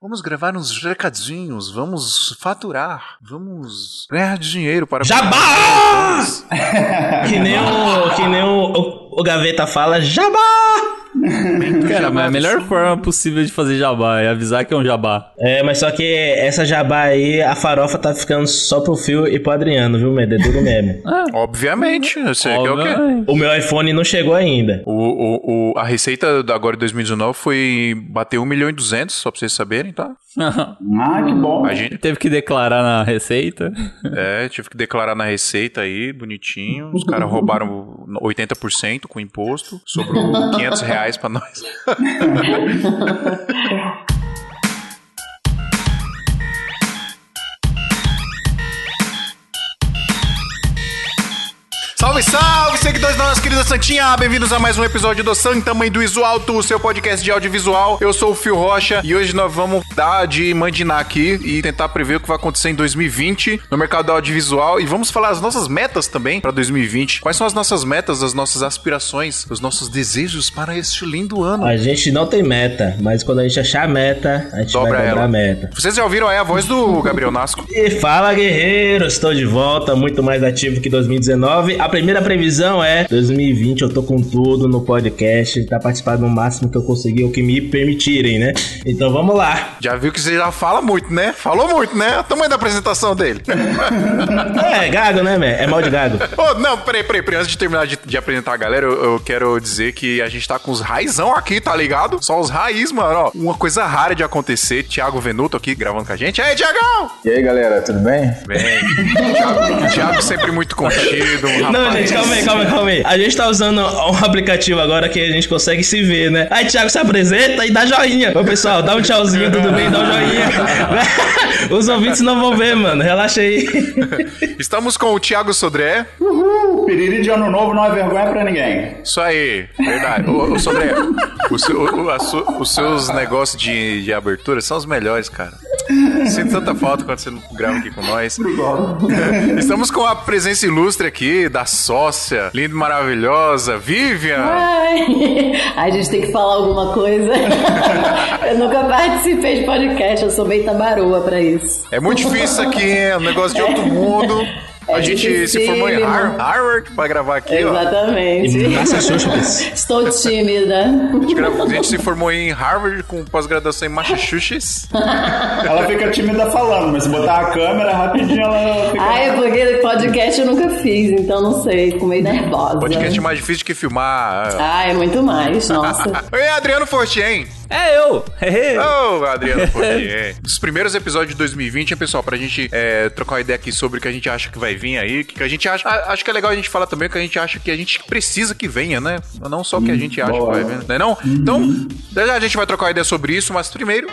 Vamos gravar uns recadinhos, vamos faturar, vamos ganhar dinheiro para. Jabá! que nem o, que nem o, o, o Gaveta fala, Jabá! Cara, mas a melhor forma possível de fazer jabá é avisar que é um jabá. É, mas só que essa jabá aí, a farofa tá ficando só pro Fio e pro Adriano, viu, Medo? É duro mesmo. Obviamente, eu sei que é o quê? O meu iPhone não chegou ainda. O, o, o- a receita da agora de 2019 foi bater 1 milhão e 200, só pra vocês saberem, tá? Ah, que bom. A gente Teve que declarar na receita. é, tive que declarar na receita aí, bonitinho. Os caras roubaram 80% com imposto, sobrou 500 reais pra nós. Salve, salve, seguidores da nossa querida Santinha! Bem-vindos a mais um episódio do Santa Mãe do Iso Alto, o seu podcast de audiovisual. Eu sou o Fio Rocha e hoje nós vamos dar de mandinar aqui e tentar prever o que vai acontecer em 2020 no mercado audiovisual e vamos falar as nossas metas também para 2020. Quais são as nossas metas, as nossas aspirações, os nossos desejos para este lindo ano? A gente não tem meta, mas quando a gente achar a meta, a gente Dobra vai dobrar ela. a meta. Vocês já ouviram aí a voz do Gabriel Nasco? E fala, guerreiros! Estou de volta, muito mais ativo que 2019. A primeira previsão é 2020, eu tô com tudo no podcast, tá participando no máximo que eu conseguir, o que me permitirem, né? Então vamos lá. Já viu que você já fala muito, né? Falou muito, né? O tamanho da apresentação dele. É, gago, né, man? É mal de gago. Ô, não, peraí, peraí, peraí. Antes de terminar de, de apresentar a galera, eu, eu quero dizer que a gente tá com os raizão aqui, tá ligado? Só os raiz, mano. Ó, uma coisa rara de acontecer. Thiago Venuto aqui gravando com a gente. Ei, Thiagão! E aí, galera, tudo bem? Bem, Thiago, Thiago sempre muito contido, um Não, gente, calma aí, calma aí, calma aí. A gente tá usando um aplicativo agora que a gente consegue se ver, né? Aí, Thiago se apresenta e dá joinha. Ô, pessoal, dá um tchauzinho, tudo bem? Dá um joinha. Os ouvintes não vão ver, mano. Relaxa aí. Estamos com o Thiago Sodré. Uhul! Piriri de ano novo não é vergonha pra ninguém. Isso aí, verdade. Ô, ô Sodré, o seu- o- a os seus negócios de, de abertura são os melhores, cara. Sinto tanta falta quando você não grava aqui com nós. Estamos com a presença ilustre aqui da sócia, linda e maravilhosa, Vivian. Ai, a gente tem que falar alguma coisa. eu nunca participei de podcast, eu sou bem tabaroa pra isso. É muito difícil isso aqui, é um negócio de outro mundo. A É gente se formou em Har- Harvard pra gravar aqui, ó. Exatamente. Massachusetts. Estou tímida. A gente, grava- a gente se formou em Harvard com pós-graduação em Massachusetts. Ela fica tímida falando, mas se botar a câmera rapidinho ela fica. Ah, é porque podcast eu nunca fiz, então não sei, fico meio nervosa. Podcast é mais difícil que filmar. Ah, é muito mais, nossa. Oi, Adriano Fortien. É eu! Hehe. Ô, Adriano Fortien. Dos primeiros episódios de 2020, hein, pessoal, pra gente é, trocar uma ideia aqui sobre o que a gente acha que vai vir aí, o que, que a gente acha. a- Acho que é legal a gente falar também o que a gente acha que a gente precisa que venha, né? Não só o que a gente acha que boa. vai vir, né? Não? Então, já já a gente vai trocar uma ideia sobre isso, mas primeiro.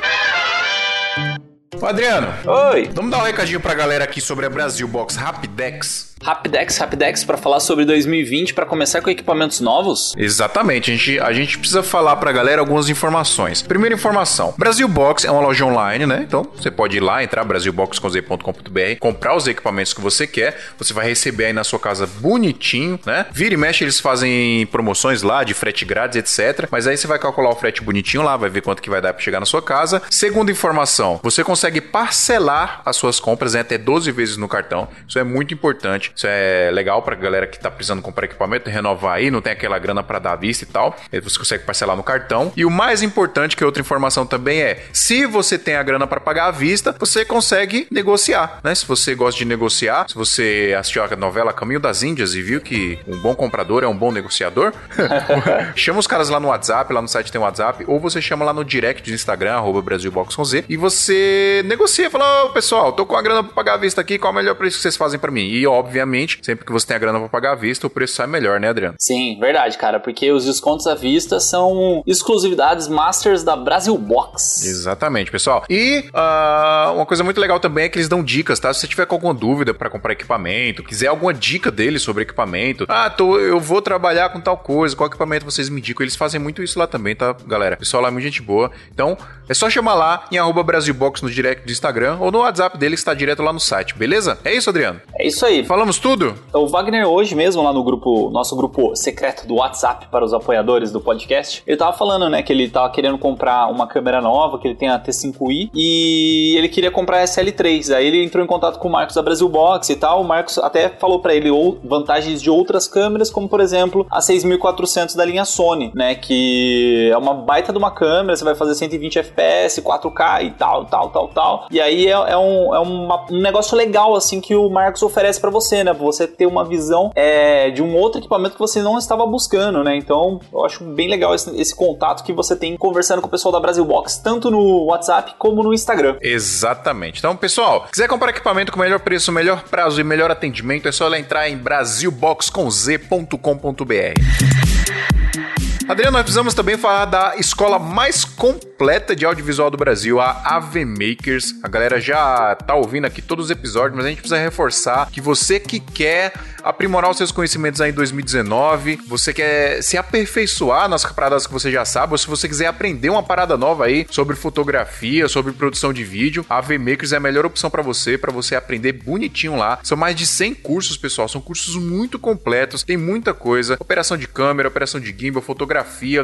Ô, Adriano, Oi! vamos dar um recadinho pra galera aqui sobre a Brasil Box Rapidex. Rapidex, Rapidex, pra falar sobre 2020, pra começar com equipamentos novos? Exatamente, a gente, a gente precisa falar pra galera algumas informações. Primeira informação: Brasil Box é uma loja online, né? Então você pode ir lá, entrar brasilbox.com.br, comprar os equipamentos que você quer, você vai receber aí na sua casa bonitinho, né? Vira e mexe, eles fazem promoções lá de frete grátis, etc. Mas aí você vai calcular o frete bonitinho lá, vai ver quanto que vai dar pra chegar na sua casa. Segunda informação: você consegue parcelar as suas compras em até 12 vezes no cartão. Isso é muito importante. Isso é legal pra galera que tá precisando comprar equipamento, renovar aí, não tem aquela grana pra dar à vista e tal. Aí você consegue parcelar no cartão. E o mais importante, que é outra informação também é, se você tem a grana pra pagar à vista, você consegue negociar, né? Se você gosta de negociar, se você assistiu a novela Caminho das Índias e viu que um bom comprador é um bom negociador, chama os caras lá no WhatsApp, lá no site tem o WhatsApp, ou você chama lá no direct do Instagram, arroba BrasilBox com Z, e você negocia, fala, ô pessoal, tô com a grana pra pagar à vista aqui, qual é o melhor preço que vocês fazem pra mim? E obviamente, sempre que você tem a grana pra pagar à vista, o preço sai melhor, né, Adriano? Sim, verdade, cara, porque os descontos à vista são exclusividades masters da Brasil Box. Exatamente, pessoal. E ah, uma coisa muito legal também é que eles dão dicas, tá? Se você tiver com alguma dúvida pra comprar equipamento, quiser alguma dica deles sobre equipamento, ah, tô, eu vou trabalhar com tal coisa, qual equipamento vocês me indicam? Eles fazem muito isso lá também, tá, galera? Pessoal lá é muito gente boa. Então, é só chamar lá em arroba BrasilBox no direct do Instagram ou no WhatsApp deles que está direto lá no site, beleza? É isso, Adriano? É isso aí. Falamos Fechamos tudo? O Wagner hoje mesmo, lá no grupo, nosso grupo secreto do WhatsApp para os apoiadores do podcast, ele tava falando, né, que ele tava querendo comprar uma câmera nova, que ele tem a T5i, e ele queria comprar a SL3. Aí ele entrou em contato com o Marcos da Brasil Box e tal. O Marcos até falou para ele vantagens de outras câmeras, como por exemplo a 6400 da linha Sony, né, que é uma baita de uma câmera, você vai fazer 120 FPS, 4K e tal, tal, tal, tal. E aí é, é um, é uma, um negócio legal, assim, que o Marcos oferece para você, né, pra você ter uma visão é, de um outro equipamento que você não estava buscando, né. Então eu acho bem legal esse, esse contato que você tem conversando com o pessoal da Brasil Box, tanto no WhatsApp como no Instagram. Exatamente. Então, pessoal, quiser comprar equipamento com melhor preço, melhor prazo e melhor atendimento, é só entrar em brasilboxconz.com.br. Adriano, nós precisamos também falar da escola mais completa de audiovisual do Brasil, a AV Makers. A galera já tá ouvindo aqui todos os episódios, mas a gente precisa reforçar que você que quer aprimorar os seus conhecimentos aí em 2019, você quer se aperfeiçoar nas paradas que você já sabe, ou se você quiser aprender uma parada nova aí sobre fotografia, sobre produção de vídeo, a AV Makers é a melhor opção para você, para você aprender bonitinho lá. São mais de 100 cursos, pessoal, são cursos muito completos, tem muita coisa, operação de câmera, operação de gimbal, fotografia,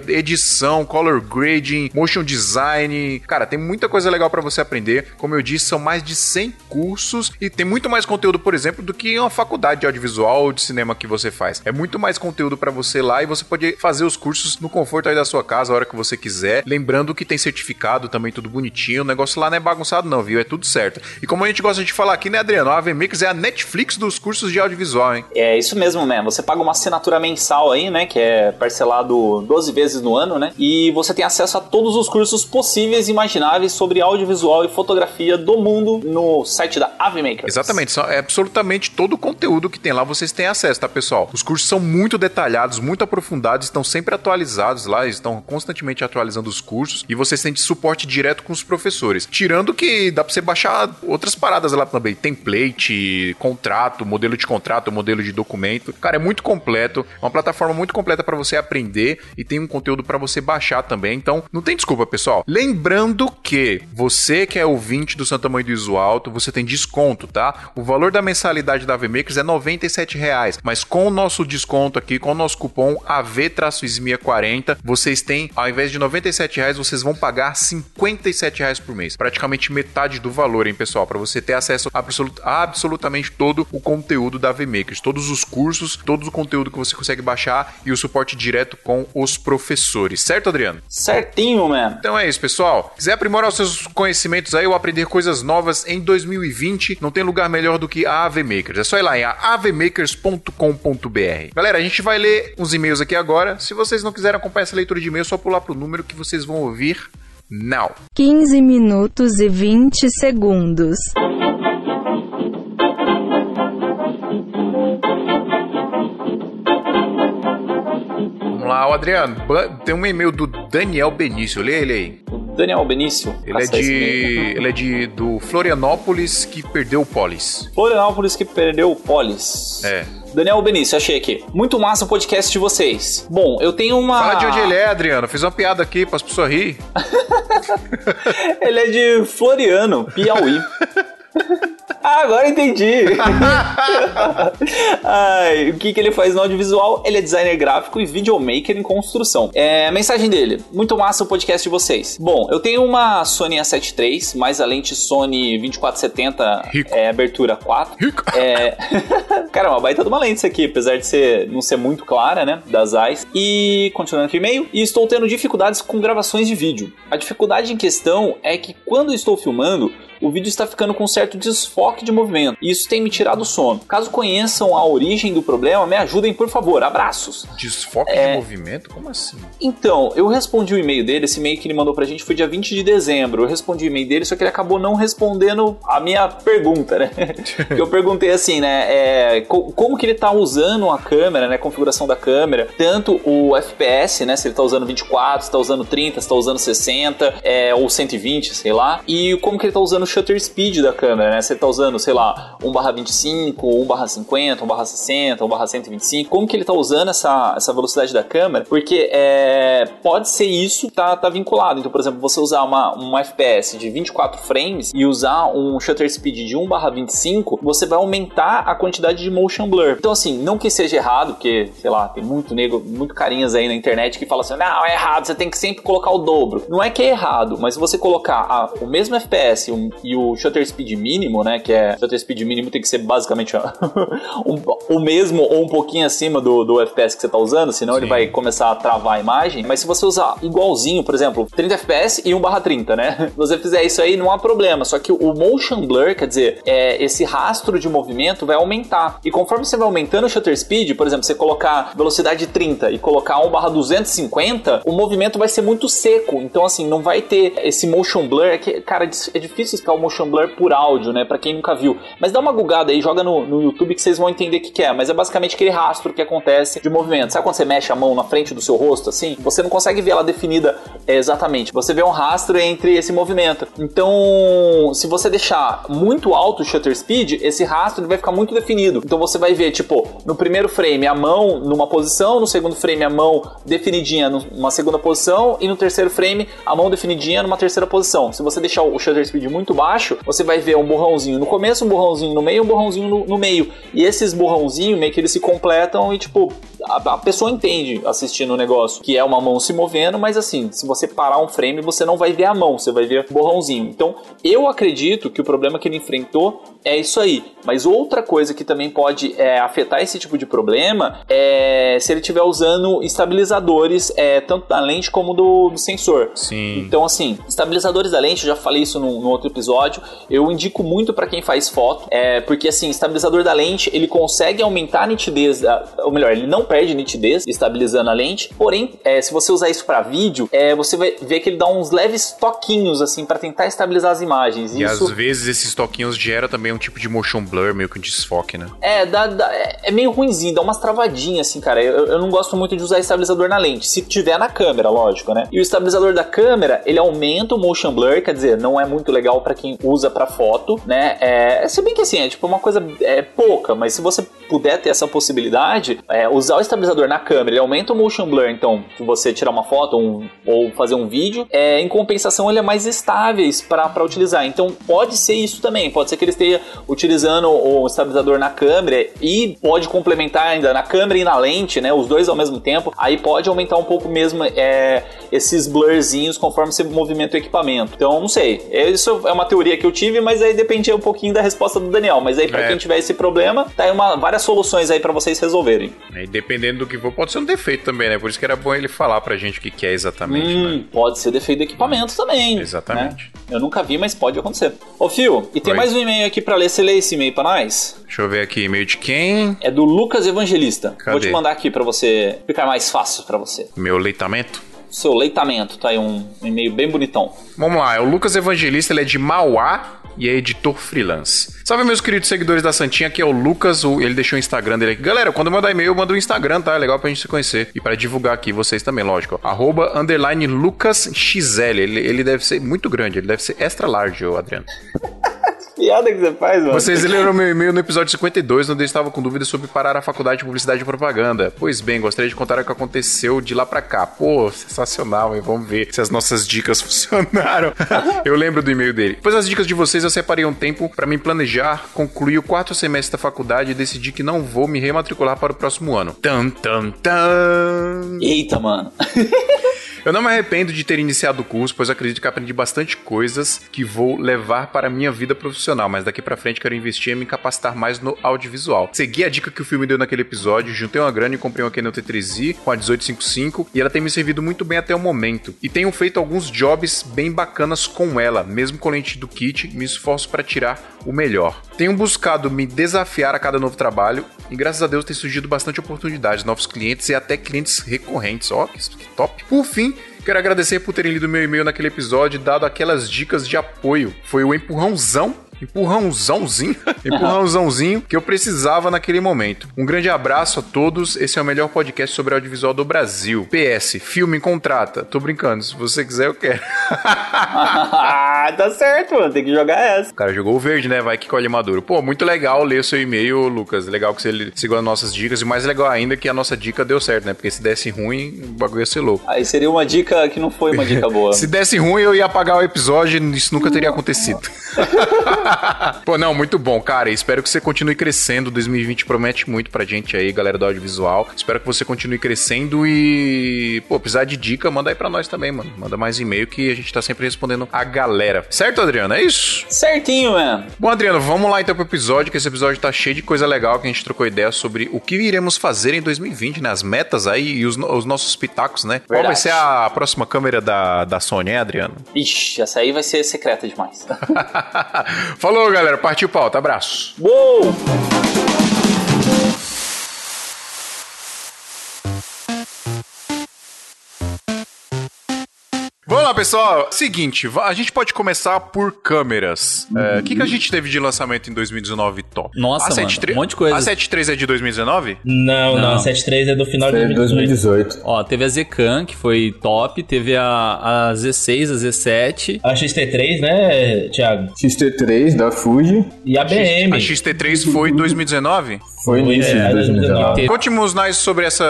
edição, color grading, motion design. Cara, tem muita coisa legal para você aprender. Como eu disse, são mais de 100 cursos e tem muito mais conteúdo, por exemplo, do que uma faculdade de audiovisual ou de cinema que você faz. É muito mais conteúdo para você lá e você pode fazer os cursos no conforto aí da sua casa, a hora que você quiser. Lembrando que tem certificado também, tudo bonitinho. O negócio lá não é bagunçado, não, viu? É tudo certo. E como a gente gosta de falar aqui, né, Adriano? A AVMix é a Netflix dos cursos de audiovisual, hein? É isso mesmo, né? Você paga uma assinatura mensal aí, né? Que é parcelado 12 vezes no ano, né? E você tem acesso a todos os cursos possíveis e imagináveis sobre audiovisual e fotografia do mundo no site da AveMakers. Exatamente, é absolutamente todo o conteúdo que tem lá vocês têm acesso, tá, pessoal? Os cursos são muito detalhados, muito aprofundados, estão sempre atualizados lá, estão constantemente atualizando os cursos e vocês têm suporte direto com os professores. Tirando que dá pra você baixar outras paradas lá também, template, contrato, modelo de contrato, modelo de documento. Cara, é muito completo, é uma plataforma muito completa para você aprender e tem um conteúdo para você baixar também. Então, não tem desculpa, pessoal. Lembrando que você que é ouvinte do Santa Mãe do Iso Alto, você tem desconto, tá? O valor da mensalidade da AVMakers é 97 reais, mas com o nosso desconto aqui, com o nosso cupom AV-SMIA40, vocês têm, ao invés de 97 reais, vocês vão pagar 57 reais por mês. Praticamente metade do valor, hein, pessoal? Para você ter acesso a absolut- absolutamente todo o conteúdo da AVMakers, todos os cursos, todo o conteúdo que você consegue baixar e o suporte direto com os professores. Certo, Adriano? Certinho, man. Então é isso, pessoal. Quiser aprimorar os seus conhecimentos aí ou aprender coisas novas em 2020, não tem lugar melhor do que a AV Makers. É só ir lá em avmakers.com.br. Galera, a gente vai ler uns e-mails aqui agora. Se vocês não quiserem acompanhar essa leitura de e-mail, é só pular pro número que vocês vão ouvir now. 15 minutos e 20 segundos. Lá, o Adriano. Tem um e-mail do Daniel Benício. Lê ele aí. Daniel Benício. Ele é de. Ele é de do Florianópolis que perdeu o Polis. Florianópolis que perdeu o Polis. É. Daniel Benício, achei aqui. Muito massa o podcast de vocês. Bom, eu tenho uma. Fala de onde ele é, Adriano. Fiz uma piada aqui para as pessoas rir. Ele é de Floriano, Piauí. ah, agora entendi. Ai, o que, que ele faz no audiovisual? Ele é designer gráfico e videomaker em construção. É, mensagem dele. Muito massa o podcast de vocês. Bom, eu tenho uma Sony A7 III, mais a lente Sony 2470 Rico. é, abertura 4. Rico. É... Cara, é uma baita de uma lente isso aqui, apesar de ser, não ser muito clara, né? Das eyes. E continuando aqui o e-mail, e estou tendo dificuldades com gravações de vídeo. A dificuldade em questão é que quando estou filmando, o vídeo está ficando com certo desfoque de movimento. E isso tem me tirado o sono. Caso conheçam a origem do problema, me ajudem, por favor. Abraços. Desfoque É. de movimento? Como assim? Então, eu respondi o e-mail dele, esse e-mail que ele mandou pra gente foi dia 20 de dezembro. Eu respondi o e-mail dele, só que ele acabou não respondendo a minha pergunta, né? eu perguntei assim, né? é, co- como que ele tá usando a câmera, né? A configuração da câmera, tanto o FPS, né? Se ele tá usando 24, se tá usando 30, se tá usando 60, é, ou 120, sei lá. E como que ele tá usando shutter speed da câmera, né? Você tá usando, sei lá, 1/25, 1/50, 1/60, 1/125. Como que ele tá usando essa, essa velocidade da câmera? Porque é, pode ser isso tá, tá vinculado. Então, por exemplo, você usar uma, um FPS de 24 frames e usar um shutter speed de 1/25, você vai aumentar a quantidade de motion blur. Então, assim, não que seja errado, porque, sei lá, tem muito nego, muito carinhas aí na internet que fala assim: não, é errado, você tem que sempre colocar o dobro. Não é que é errado, mas se você colocar a, o mesmo FPS um, e o shutter speed mínimo, né? Que é shutter speed mínimo tem que ser basicamente um, o mesmo ou um pouquinho acima do, do FPS que você tá usando, senão Sim. ele vai começar a travar a imagem. Mas se você usar igualzinho, por exemplo, 30 FPS e 1/30, né? Se você fizer isso aí, não há problema. Só que o motion blur, quer dizer, é, esse rastro de movimento vai aumentar. E conforme você vai aumentando o shutter speed, por exemplo, você colocar velocidade 30 e colocar 1/250, o movimento vai ser muito seco. Então, assim, não vai ter esse motion blur. É que, cara, é difícil explicar o motion blur por áudio, né? Pra quem nunca viu. Mas dá uma gugada aí, joga no, no YouTube que vocês vão entender o que, que é. Mas é basicamente aquele rastro que acontece de movimento. Sabe quando você mexe a mão na frente do seu rosto, assim? Você não consegue ver ela definida é, exatamente. Você vê um rastro entre esse movimento. Então, se você deixar muito alto o shutter speed, esse rastro vai ficar muito definido. Então você vai ver, tipo, no primeiro frame a mão numa posição, no segundo frame a mão definidinha numa segunda posição e no terceiro frame a mão definidinha numa terceira posição. Se você deixar o shutter speed muito baixo, você vai ver um borrãozinho no começo, um borrãozinho no meio, um borrãozinho no, no meio. E esses borrãozinhos meio que eles se completam e tipo, a, a, pessoa entende assistindo o negócio que é uma mão se movendo, mas assim, se você parar um frame, você não vai ver a mão, você vai ver borrãozinho. Então, eu acredito que o problema que ele enfrentou é isso aí. Mas outra coisa que também pode é, afetar esse tipo de problema é se ele estiver usando estabilizadores, é, tanto da lente como do, do, sensor. Sim. Então, assim, estabilizadores da lente, eu já falei isso no, no outro episódio, eu indico muito para quem faz foto, é, porque assim, estabilizador da lente, ele consegue aumentar a nitidez, ou melhor, ele não perde nitidez estabilizando a lente, porém, é, se você usar isso para vídeo, é, você vai ver que ele dá uns leves toquinhos, assim, para tentar estabilizar as imagens. E isso... às vezes esses toquinhos geram também um tipo de motion blur, meio que um desfoque, né? É, dá, dá, é meio ruimzinho, dá umas travadinhas, assim, cara. Eu, eu não gosto muito de usar estabilizador na lente, se tiver na câmera, lógico, né? E o estabilizador da câmera, ele aumenta o motion blur, quer dizer, não é muito legal para quem usa para foto, né? É, se bem que assim, é tipo uma coisa é, pouca, mas se você puder ter essa possibilidade, é, usar o estabilizador na câmera, ele aumenta o motion blur, então, se você tirar uma foto um, ou fazer um vídeo, é, em compensação ele é mais estáveis para utilizar. Então, pode ser isso também, pode ser que ele esteja utilizando o estabilizador na câmera e pode complementar ainda na câmera e na lente, né, os dois ao mesmo tempo, aí pode aumentar um pouco mesmo é, esses blurzinhos conforme você movimenta o equipamento. Então, não sei, isso é uma teoria que eu tive, mas aí dependia um pouquinho da resposta do Daniel, mas aí para é. quem tiver esse problema, tá aí uma, várias soluções aí para vocês resolverem. E dependendo do que for, pode ser um defeito também, né? Por isso que era bom ele falar pra gente o que, que é exatamente. Hum, né? Pode ser defeito do equipamento também. Né? Exatamente. Né? Eu nunca vi, mas pode acontecer. Ô, Fio, e tem Oi. mais um e-mail aqui pra ler. Você lê esse e-mail pra nós? Deixa eu ver aqui, e-mail de quem? É do Lucas Evangelista. Cadê? Vou te mandar aqui pra você ficar mais fácil pra você. Meu leitamento? Seu leitamento, tá aí um, e-mail bem bonitão. Vamos lá, é o Lucas Evangelista, ele é de Mauá, e é editor freelance. Salve, meus queridos seguidores da Santinha, aqui é o Lucas, ele deixou o Instagram dele aqui. Galera, quando eu mandar e-mail, eu mando o Instagram, tá? É legal pra gente se conhecer. E para divulgar aqui vocês também, lógico. Arroba, underline, LucasXL. Ele, ele deve ser muito grande, ele deve ser extra large, Adriano. piada que você faz, mano. Vocês leram meu e-mail no episódio 52, onde eu estava com dúvidas sobre parar a faculdade de publicidade e propaganda. Pois bem, gostaria de contar o que aconteceu de lá pra cá. Pô, sensacional, hein? Vamos ver se as nossas dicas funcionaram. eu lembro do e-mail dele. Depois das dicas de vocês, eu separei um tempo para me planejar, concluir o quarto semestre da faculdade e decidi que não vou me rematricular para o próximo ano. Tan, tan, tan. Eita, mano. Eu não me arrependo de ter iniciado o curso, pois acredito que aprendi bastante coisas que vou levar para a minha vida profissional, mas daqui para frente quero investir em me capacitar mais no audiovisual. Segui a dica que o filme deu naquele episódio, juntei uma grana e comprei uma Canon T3i com a 1855 e ela tem me servido muito bem até o momento. E tenho feito alguns jobs bem bacanas com ela, mesmo com lente do kit, me esforço para tirar o melhor. Tenho buscado me desafiar a cada novo trabalho e graças a Deus tem surgido bastante oportunidades, novos clientes e até clientes recorrentes. Ó, oh, que top. Por fim, Quero agradecer por terem lido meu e-mail naquele episódio e dado aquelas dicas de apoio. Foi o empurrãozão empurrãozãozinho, empurrãozãozinho que eu precisava naquele momento. Um grande abraço a todos. Esse é o melhor podcast sobre audiovisual do Brasil. PS, filme contrata. Tô brincando, se você quiser eu quero. tá certo, mano. Tem que jogar essa. O cara jogou o verde, né? Vai que colhe maduro. Pô, muito legal ler o seu e-mail, Lucas. Legal que você seguiu as nossas dicas. E mais legal ainda que a nossa dica deu certo, né? Porque se desse ruim, o bagulho ia ser louco. Aí seria uma dica que não foi uma dica boa. se desse ruim, eu ia apagar o episódio e isso nunca teria acontecido. Pô, não, muito bom, cara. Espero que você continue crescendo. 2020 promete muito pra gente aí, galera do audiovisual. Espero que você continue crescendo e, pô, precisar de dica, manda aí pra nós também, mano. Manda mais e-mail que a gente tá sempre respondendo a galera. Certo, Adriano? É isso? Certinho, mano. Bom, Adriano, vamos lá então pro episódio, que esse episódio tá cheio de coisa legal que a gente trocou ideia sobre o que iremos fazer em 2020, né? As metas aí e os, os nossos pitacos, né? Qual vai ser a próxima câmera da, da Sony, hein, Adriano? Ixi, essa aí vai ser secreta demais. Falou, galera. Partiu pauta. Abraço. Uou! Lá, pessoal. Seguinte, a gente pode começar por câmeras. É, O que, que a gente teve de lançamento em 2019 top? Nossa, a mano, 73 um monte de coisa. A 73 é de 2019? Não, não, Não. a 73 é do final de É 2018. 2018. Ó, teve a Zcan, que foi top. Teve a, a Z6, a Z7. A XT3, né, Thiago? XT3 da Fuji E a BM. A XT3 foi em 2019? foi Foi, início é, de 2019. Teve- Conte-nos mais sobre essa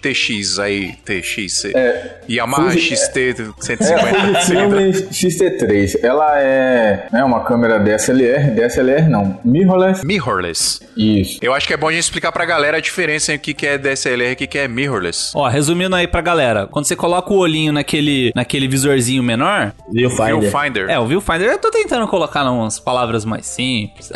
TX aí, TX. É, Yamaha Fuji- XT É, 150. a Fujifilm XT3. Ela é né, uma câmera DSLR. DSLR não, mirrorless. Mirrorless. Isso. Eu acho que é bom a gente explicar pra galera a diferença em o que que é DSLR e o que que é mirrorless. Ó, resumindo aí pra galera. Quando você coloca o olhinho naquele, naquele visorzinho menor... Viewfinder. Viewfinder. É, o viewfinder, eu tô tentando colocar umas palavras mais simples.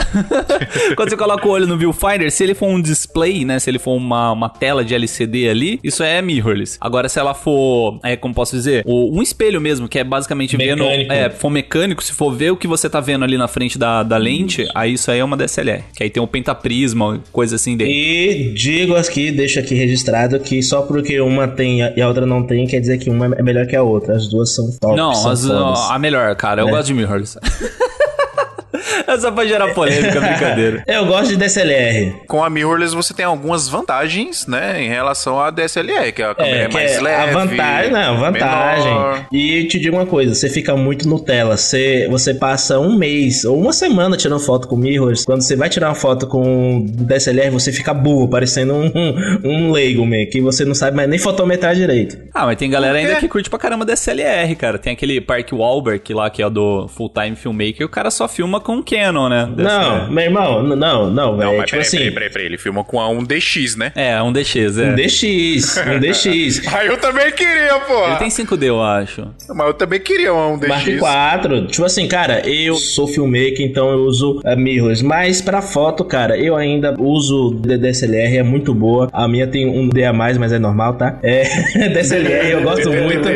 Quando você coloca o olho no viewfinder, se ele for um display, né, se ele for uma, uma tela de LCD ali, isso é mirrorless. Agora, se ela for, é, como posso dizer, o- um espelho mesmo, que é basicamente vendo, Mecânico. é, for mecânico, se for ver o que você tá vendo ali na frente da, da lente, aí isso aí é uma DSLR, que aí tem um pentaprisma, coisa assim dentro. E digo aqui, deixo aqui registrado que só porque uma tem e a outra não tem, quer dizer que uma é melhor que a outra. As duas são top. Não, são as- a melhor, cara. Eu É. gosto de mirrorless. é só pra gerar polêmica, brincadeira. Eu gosto de DSLR. Com a mirrorless você tem algumas vantagens, né, em relação à DSLR, que a câmera é, É, mais é leve. a vantagem, não, vantagem. menor. E te digo uma coisa, você fica muito Nutella. Você, você passa um mês ou uma semana tirando foto com mirrors. Quando você vai tirar uma foto com DSLR, você fica burro, parecendo um, um leigo, meio, que você não sabe mais nem fotometrar direito. Ah, mas tem galera ainda que curte pra caramba DSLR, cara. Tem aquele Park Wahlberg lá, que é o do Full Time Filmmaker, e o cara só filma com Canon, né? Não, meu irmão, não, não, Não, velho. mas Tipo peraí, assim, peraí, peraí, peraí, ele filma com a 1DX, né? É, um DX, é. um DX, um DX. Aí eu também queria, pô. Ele tem 5D, eu acho. Mas eu também queria um 1DX. Mark 4, tipo assim, cara, eu sou filmmaker, então eu uso uh, mirrors, mas pra foto, cara, eu ainda uso DSLR, é muito boa. A minha tem um D a mais, mas é normal, tá? É, DSLR eu gosto muito.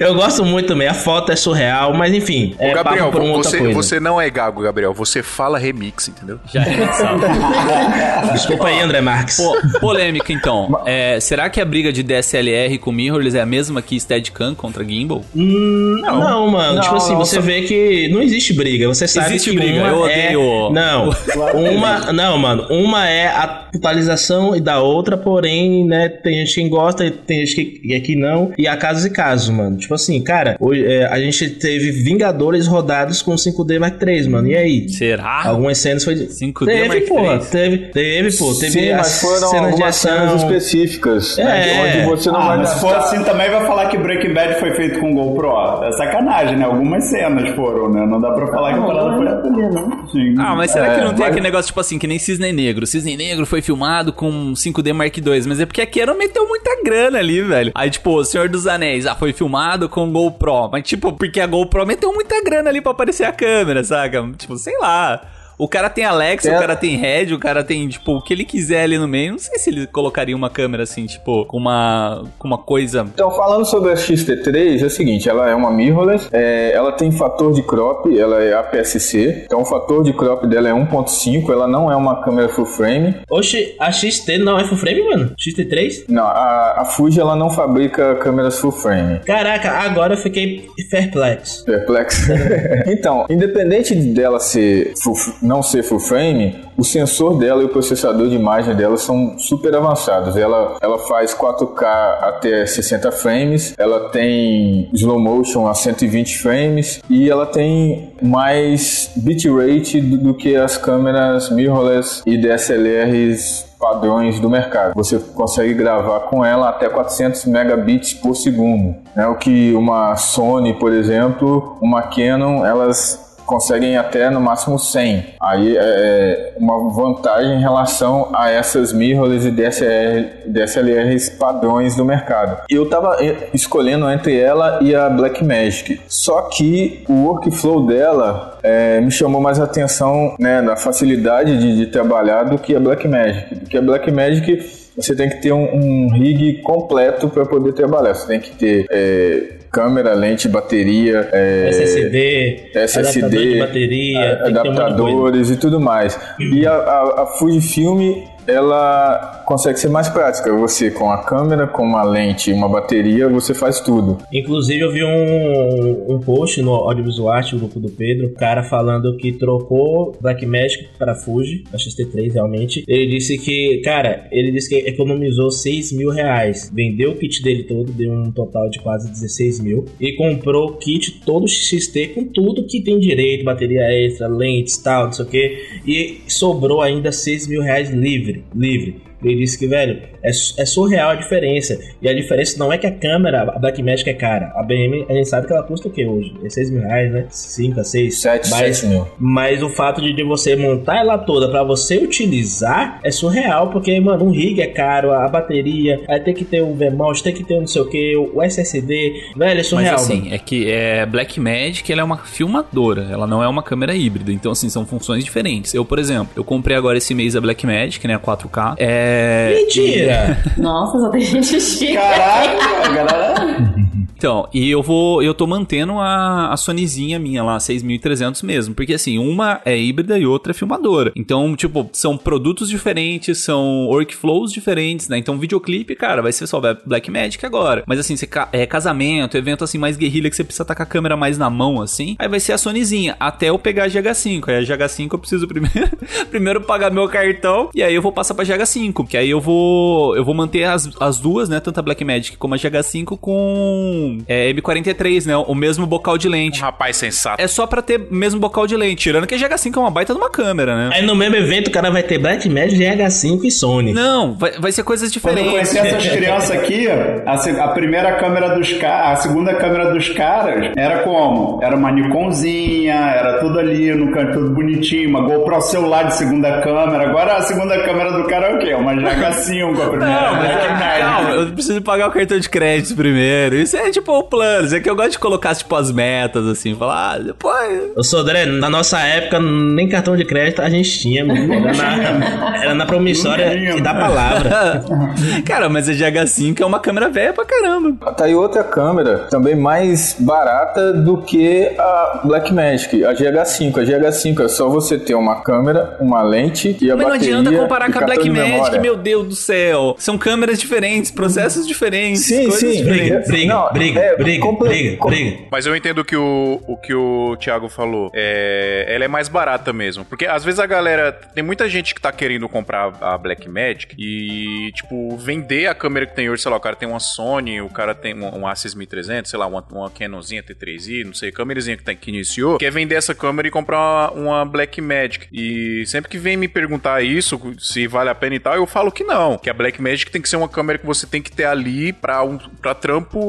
eu gosto muito também, a foto é surreal, mas enfim, é Ô, Gabriel, uma você, coisa. você não é gago, Gabriel. Você fala remix, entendeu? Já é? Desculpa aí, André Marques. Pô, polêmica, então. É, será que a briga de DSLR com mirrorless é a mesma que Steadicam contra Gimbal? Hum, não, mano. Não, tipo assim, não, você só- vê que não existe briga. Você sabe Existe que briga, uma eu é... odeio- Não, uma... Não, mano. Uma é a totalização e da outra, porém, né, tem gente que gosta e tem gente que, que não. E há casos e casos, mano. Tipo assim, cara, hoje, é, a gente teve Vingadores rodados com 5D Mark III, mano. E aí? Será? Algumas cenas foi... 5D teve, Mark porra. III. Teve, teve, pô. Teve Sim, as mas foram cenas de algumas cenas ação... específicas. É. né, onde você não Ah, vai mas se for assim também vai falar que Breaking Bad foi feito com GoPro. É sacanagem, né? Algumas cenas foram, né? Não dá pra falar que a parada foi ali, né? Sim. Ah, mas será que É, não tem mas- aquele negócio, tipo assim, que nem Cisne Negro? Cisne Negro foi filmado com 5D Mark II, mas é porque a Canon meteu muita grana ali, velho. Aí, tipo, o Senhor dos Anéis, ah, foi filmado com GoPro. Mas, tipo, porque a GoPro meteu muita grana ali pra aparecer a câmera, saca? Tipo, sei lá. O cara tem Alexa, Tem o cara tem Red, o cara tem, tipo, o que ele quiser ali no meio. Não sei se ele colocaria uma câmera assim, tipo, com uma, com uma coisa. Então, falando sobre a XT3, é o seguinte, ela é uma mirrorless, é, ela tem fator de crop, ela é APS-C, então o fator de crop dela é 1.5, ela não é uma câmera full frame. Oxe, a XT não é full frame, mano? XT3? Não, a, a Fuji ela não fabrica câmeras full frame. Caraca, agora eu fiquei perplexo. Perplexo. então, independente dela ser full- não ser full frame, o sensor dela e o processador de imagem dela são super avançados. Ela, ela faz 4K até 60 frames, ela tem slow motion a 120 frames e ela tem mais bitrate do, do que as câmeras mirrorless e DSLRs padrões do mercado. Você consegue gravar com ela até 400 megabits por segundo, né? O que uma Sony, por exemplo, uma Canon, elas conseguem até no máximo 100. Aí é uma vantagem em relação a essas mirrorless e DSLR, DSLRs padrões do mercado. Eu tava eh, escolhendo entre ela e a Blackmagic. Só que o workflow dela é, me chamou mais atenção né, na facilidade de, de trabalhar do que a Blackmagic. Porque a Blackmagic você tem que ter um, um rig completo para poder trabalhar. Você tem que ter é, câmera, lente, bateria, é, SSD, SSD, adaptador bateria, a- adaptadores e tudo mais. E a, a, a Fujifilm ela consegue ser mais prática. Você com a câmera, com uma lente e uma bateria, você faz tudo. Inclusive, eu vi um, um post no Audiovisual Art, o grupo do Pedro, o cara falando que trocou Blackmagic para Fuji, a XT3 realmente. Ele disse que, cara, ele disse que economizou 6 mil reais. Vendeu o kit dele todo, deu um total de quase 16 mil. E comprou o kit todo XT com tudo que tem direito, bateria extra, lentes, tal, não sei o que. E sobrou ainda 6 mil reais livre, livre. Ele disse que, velho, é, é surreal a diferença. E a diferença não é que a câmera, a Blackmagic é cara. A BM, a gente sabe que ela custa o que hoje? É 6 mil reais, né? 5 a 6. 7, mas, 7 mil. mas o fato de, de você montar ela toda pra você utilizar é surreal, porque, mano, um rig é caro, a bateria, aí tem que ter o VMOS, tem que ter um não sei o que, o SSD. Velho, é Mas surreal. assim, mano. é que é Blackmagic, ela é uma filmadora, ela não é uma câmera híbrida, então assim, são funções diferentes. Eu, por exemplo, eu comprei agora esse mês a Blackmagic, né, a 4K. É... Mentira! Nossa, só tem gente chique. Caraca, a galera. Então, e eu vou, eu tô mantendo a, a Sonyzinha minha lá, 6300 mesmo, porque assim, uma é híbrida e outra é filmadora. Então, tipo, são produtos diferentes, são workflows diferentes, né? Então, videoclipe, cara, vai ser só Blackmagic agora. Mas assim, você é casamento, evento assim mais guerrilha que você precisa estar com a câmera mais na mão assim, aí vai ser a Sonyzinha, até eu pegar a GH5. Aí a GH5 eu preciso primeiro, primeiro pagar meu cartão e aí eu vou passar pra GH5, que aí eu vou eu vou manter as, as duas, né, tanto a Blackmagic como a GH5 com é, M43, né, o mesmo bocal de Um lente. rapaz sensato. É só pra ter mesmo bocal de lente, tirando que a GH5 é uma baita de uma câmera, né? Aí no mesmo evento o cara vai ter Blackmagic, GH5 e Sony. Não, vai, vai ser coisas Quando eu diferentes. conheci essas crianças aqui, a, a primeira câmera dos caras, a segunda câmera dos caras era como? Era uma Nikonzinha, era tudo ali no canto, tudo bonitinho, uma GoPro celular de segunda câmera. Agora a segunda câmera do cara é o quê? Uma GH5 a primeira. Não, mas é, Blackmagic. calma, eu preciso pagar o cartão de crédito primeiro. Isso é tipo o plano. Isso é que eu gosto de colocar, tipo, as metas, assim, falar, ah, depois. Ô Sodré, na nossa época, nem cartão de crédito a gente tinha, mano. Era na, era na promissória Não e da palavra. Cara, mas a GH5 é uma câmera velha pra caramba. Tá aí outra câmera, também mais barata do que a Blackmagic, a GH5. A GH5 é só você ter uma câmera, uma lente e a Mas não bateria. adianta comparar com a Blackmagic, meu Deus do céu. São câmeras diferentes, processos diferentes, Sim, coisas sim. diferentes. Briga, Não, briga, é, briga, comple- briga, briga. Mas eu entendo que o, o que o Thiago falou. É, ela é mais barata mesmo. Porque às vezes a galera. Tem muita gente que tá querendo comprar a Blackmagic e, tipo, vender a câmera que tem hoje. Sei lá, o cara tem uma Sony, o cara tem um, um A6300, sei lá, uma, uma Canonzinha T3i, não sei, câmerazinha que, tá, que iniciou. Quer vender essa câmera e comprar uma, uma Blackmagic. E sempre que vem me perguntar isso, se vale a pena e tal, eu falo que não. Que a Blackmagic tem que ser uma câmera que você tem que ter ali pra, um, pra trampo.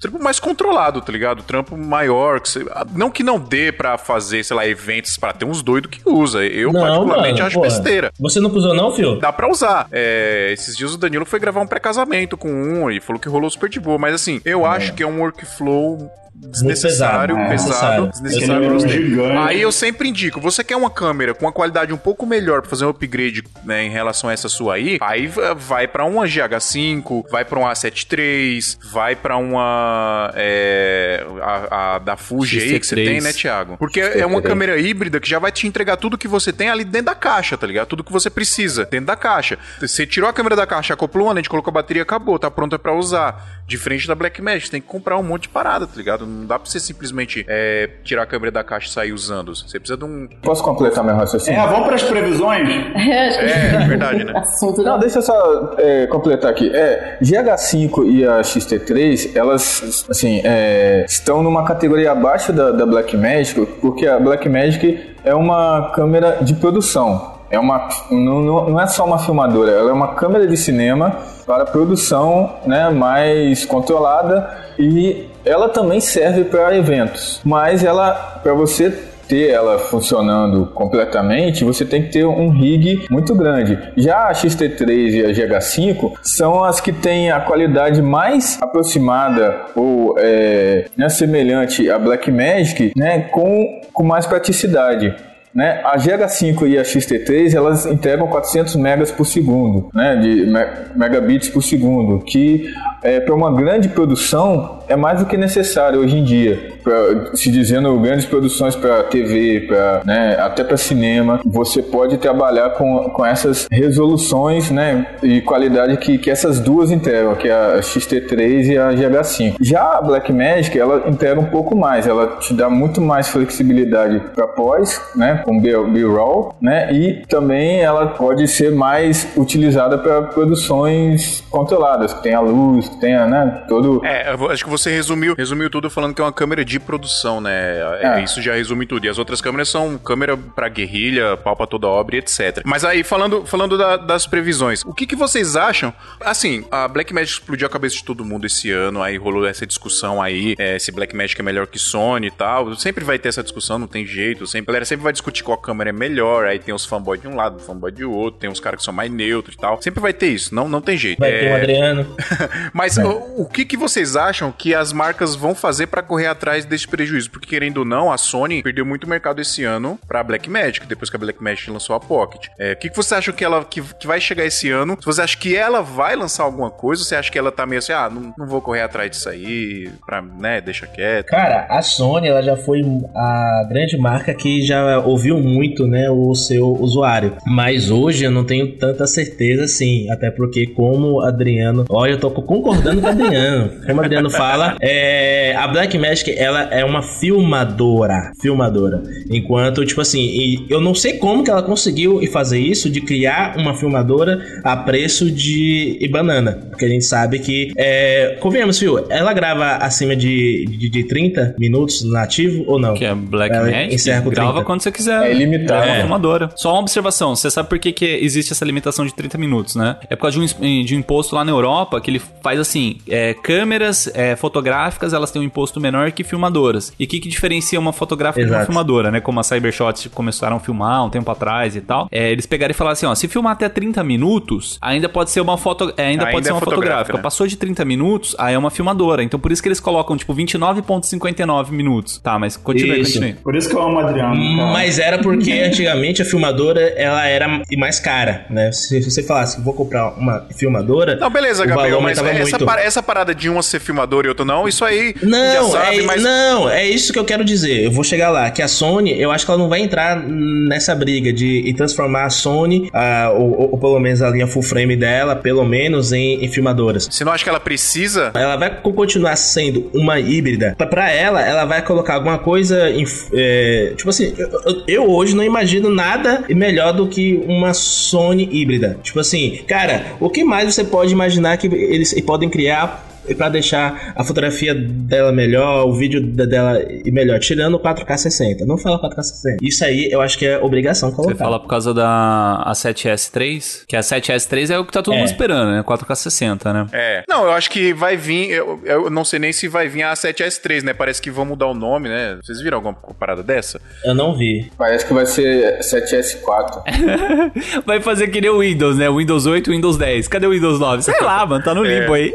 Trampo mais controlado, tá ligado? Trampo maior. Que você- não que não dê pra fazer, sei lá, eventos pra ter uns doidos que usa. Eu, particularmente, mano, acho porra. besteira. Você não usou não, fio? Dá pra usar. É, esses dias o Danilo foi gravar um pré-casamento com um e falou que rolou super de boa. Mas assim, eu acho que é um workflow desnecessário, pesado, é. desnecessário Aquele pra você. gigante. Aí eu sempre indico, você quer uma câmera com uma qualidade um pouco melhor pra fazer um upgrade né, em relação a essa sua aí, aí va- vai pra uma GH5, vai pra um A7 III, vai pra uma é, a, a da Fuji aí que você XT3. tem, né, Thiago? Porque é uma câmera híbrida que já vai te entregar tudo que você tem ali dentro da caixa, tá ligado? Tudo que você precisa dentro da caixa. Você tirou a câmera da caixa, acoplou uma lente, colocou a bateria, acabou, tá pronta pra usar. Diferente da Blackmagic, você tem que comprar um monte de parada, tá ligado? Não dá pra você simplesmente é, tirar a câmera da caixa e sair usando. Você precisa de um. Posso completar meu raciocínio? É, vamos para as previsões? É, É, verdade, né? assunto Não, não. deixa eu só é, completar aqui. É, GH5 e a XT3, elas assim, é, estão numa categoria abaixo da, da Blackmagic, porque a Blackmagic é uma câmera de produção. É uma, não, não- é só uma filmadora, ela é uma câmera de cinema para produção né, mais controlada e ela também serve para eventos. Mas ela, para você ter ela funcionando completamente, você tem que ter um rig muito grande. Já a XT3 e a GH5 são as que têm a qualidade mais aproximada ou é, né, semelhante à Blackmagic, né, com, com mais praticidade. Né? A GH5 e a XT3 elas entregam 400 megas por segundo, né? de me- megabits por segundo, que é, para uma grande produção é mais do que necessário hoje em dia. Pra, se dizendo grandes produções para TV, pra, né, até para cinema, você pode trabalhar com, com essas resoluções né, e qualidade que, que essas duas entregam, que é a XT3 e a GH5. Já a Blackmagic, ela entrega um pouco mais, ela te dá muito mais flexibilidade para pós, né, com B-roll, né, e também ela pode ser mais utilizada para produções controladas, que tem a luz, que tem né, todo É, acho que você resumiu, resumiu tudo falando que é uma câmera de produção, né? É, É. Isso já resume tudo. E as outras câmeras são câmera pra guerrilha, pau pra toda obra e etc. Mas aí, falando, falando da- das previsões, o que, que vocês acham? Assim, a Blackmagic explodiu a cabeça de todo mundo esse ano, aí rolou essa discussão aí, é, se Blackmagic é melhor que Sony e tal. Sempre vai ter essa discussão, não tem jeito. Sempre, a galera sempre vai discutir qual câmera é melhor, aí tem os fanboys de um lado, fanboy de outro, tem uns caras que são mais neutros e tal. Sempre vai ter isso, não, não tem jeito. Vai É, ter o Adriano. mas o, o que, que vocês acham que as marcas vão fazer pra correr atrás desse prejuízo? Porque querendo ou não, a Sony perdeu muito mercado esse ano pra Blackmagic, depois que a Blackmagic lançou a Pocket. É, o que, que você acha que ela que, que vai chegar esse ano? Se você acha que ela vai lançar alguma coisa, você acha que ela tá meio assim, ah, não, não vou correr atrás disso aí, pra, né, deixa quieto. Cara, a Sony ela já foi a grande marca que já ouviu muito, né, o seu usuário. Mas hoje eu não tenho tanta certeza assim, até porque como Adriano, olha, eu tô concordando com o Adriano. Como o Adriano fala, é, a Blackmagic ela é uma filmadora, filmadora. Enquanto tipo assim, e eu não sei como que ela conseguiu fazer isso de criar uma filmadora a preço de banana, porque a gente sabe que é, convenhamos, Phil, ela grava acima de, de, de 30 minutos nativo ou não? Que é Black Ela Magic. Grava 30. quando você quiser. É ilimitado. É uma filmadora. Só uma observação. Você sabe por que, que existe essa limitação de 30 minutos, né? É por causa de um, de um imposto lá na Europa que ele faz assim: é, câmeras é, fotográficas elas têm um imposto menor que filmadoras. E o que, que diferencia uma fotográfica de uma Exato. filmadora, né? Como a Cybershot começaram a filmar um tempo atrás e tal. É, eles pegaram e falaram assim: ó, se filmar até 30 minutos, ainda pode ser uma foto. é, ainda, Ainda pode ser é uma fotográfica, fotográfica. né? Passou de 30 minutos, aí é uma filmadora. Então por isso que eles colocam, tipo, 29,59 minutos. Tá, mas continue, Isso. continue. Por isso que eu amo o Adriano. cara. Mas era porque antigamente a filmadora ela era mais cara, né? Se você falasse vou comprar uma filmadora, Não, beleza, o Gabriel, valor mas essa, muito. par- essa parada de uma ser filmadora e outra não, isso aí Não, já sabe, é, mas... não, é isso que eu quero dizer. Eu vou chegar lá. Que a Sony, eu acho que ela não vai entrar nessa briga de transformar a Sony, ah, ou, ou- pelo menos a linha full frame dela, pelo menos em, em filmadoras. Você não acha que ela precisa? Ela vai co- continuar sendo uma híbrida. Pra- Pra ela, ela vai colocar alguma coisa. em- é, tipo assim, eu- eu hoje não imagino nada melhor do que uma Sony híbrida. Tipo assim, cara, o que mais você pode imaginar que eles podem criar pra deixar a fotografia dela melhor, o vídeo dela melhor, tirando o 4K 60. Não fala 4K 60. Isso aí eu acho que é obrigação colocar. Você fala por causa da A7S3, que a 7S3 é o que tá todo É. mundo esperando, né? 4K 60, né? É. Não, eu acho que vai vir. Eu, eu não sei nem se vai vir a 7S3, né? Parece que vão mudar o nome, né? Vocês viram alguma parada dessa? Eu não vi. Parece que vai ser 7S4. Vai fazer que nem o Windows, né? Windows 8 Windows 10. Cadê o Windows 9? Sei lá, mano, tá no limbo aí.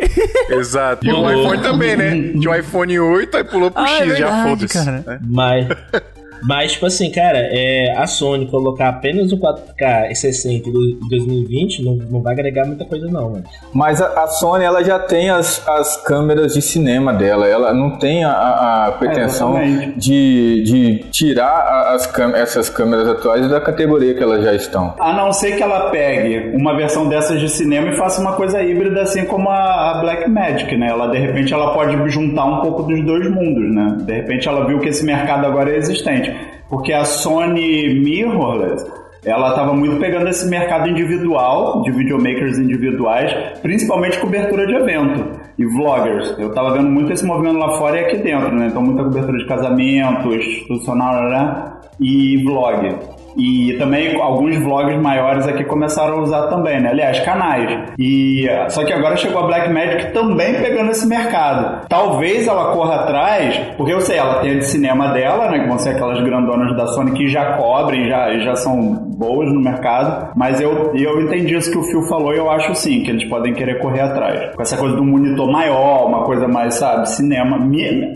Exato. E o iPhone também, né? Tinha o iPhone 8, aí pulou pro Ah, é X, já verdade, foda-se. cara. É. Mas, mas, tipo assim, cara, é, a Sony colocar apenas o 4K 60 em 2020 não, não vai agregar muita coisa, não, mano. Mas a, a Sony ela já tem as, as câmeras de cinema dela, ela não tem a, a- pretensão exatamente. de, de tirar as essas câmeras atuais da categoria que elas já estão. A não ser que ela pegue uma versão dessas de cinema e faça uma coisa híbrida, assim como a, a Black Magic, né? Ela, de repente, ela pode juntar um pouco dos dois mundos, né? De repente, ela viu que esse mercado agora é existente. Porque a Sony Mirrorless, ela estava muito pegando esse mercado individual, de videomakers individuais, principalmente cobertura de evento e vloggers. Eu estava vendo muito esse movimento lá fora e aqui dentro, né? Então, muita cobertura de casamento, institucional, né? E vlog. E também alguns vlogs maiores aqui começaram a usar também, né? Aliás, canais. E só que agora chegou a Blackmagic também pegando esse mercado. Talvez ela corra atrás, porque eu sei, ela tem a de cinema dela, né? Que vão ser aquelas grandonas da Sony que já cobrem, já, já são boas no mercado. Mas eu, eu entendi isso que o Phil falou e eu acho sim, que eles podem querer correr atrás. Com essa coisa do monitor maior, uma coisa mais, sabe, cinema.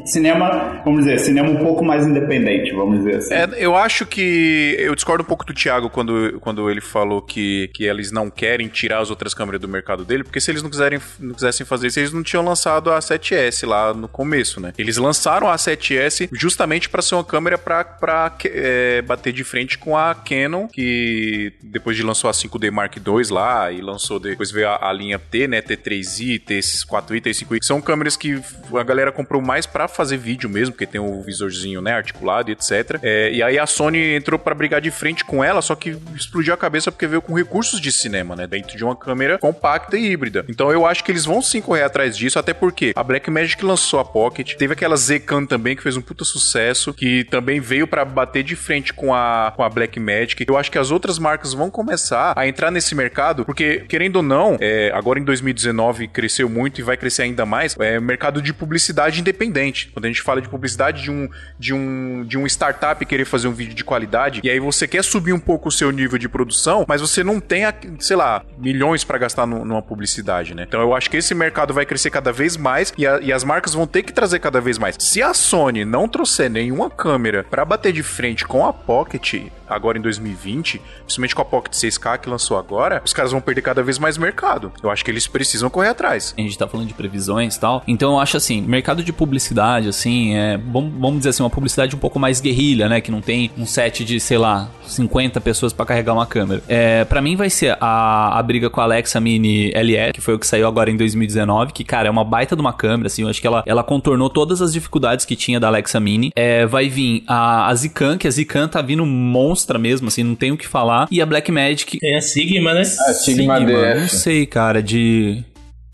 Cinema, vamos dizer, cinema um pouco mais independente, vamos dizer assim. É, eu acho que. Eu discordo um pouco do Thiago quando, quando ele falou que, que eles não querem tirar as outras câmeras do mercado dele, porque se eles não, quiserem, não quisessem fazer isso, eles não tinham lançado a 7S lá no começo, né? Eles lançaram a 7S justamente para ser uma câmera pra é, bater de frente com a Canon, que depois de lançou a 5D Mark II lá, e lançou depois veio a, a linha T, né? T3i, T4i, T5i, que são câmeras que a galera comprou mais pra fazer vídeo mesmo, porque tem o visorzinho, né, articulado e etc. É, e aí a Sony entrou pra brigar de frente com ela, só que explodiu a cabeça porque veio com recursos de cinema, né, dentro de uma câmera compacta e híbrida. Então eu acho que eles vão sim correr atrás disso, até porque a Blackmagic lançou a Pocket, teve aquela Z-Cam também que fez um puta sucesso, que também veio pra bater de frente com a, com a Blackmagic. Eu acho que as outras marcas vão começar a entrar nesse mercado, porque querendo ou não, é, agora em 2019 cresceu muito e vai crescer ainda mais, é mercado de publicidade independente. Quando a gente fala de publicidade de um, de um, de um startup querer fazer um vídeo de qualidade, e aí você quer subir um pouco o seu nível de produção, mas você não tem, sei lá, milhões pra gastar nu- numa publicidade, né? Então eu acho que esse mercado vai crescer cada vez mais e, a- e as marcas vão ter que trazer cada vez mais. Se a Sony não trouxer nenhuma câmera pra bater de frente com a Pocket agora em 2020, principalmente com a Pocket 6K que lançou agora, os caras vão perder cada vez mais mercado. Eu acho que eles precisam correr atrás. A gente tá falando de previsões e tal. Então eu acho assim, mercado de publicidade, assim, é. Vamos dizer assim, uma publicidade um pouco mais guerrilha, né? Que não tem um set de, sei lá, 50 pessoas pra carregar uma câmera. É, para mim vai ser a, a briga com a Alexa Mini LE, que foi o que saiu agora em 2019, que, cara, é uma baita de uma câmera, assim, eu acho que ela, ela contornou todas as dificuldades que tinha da Alexa Mini. É, vai vir a, a Zican, que a Zican tá vindo monstra mesmo, assim, não tem o que falar. E a Blackmagic, Tem a Sigma, né? A Sigma, Sigma, DF. Não sei, cara, de.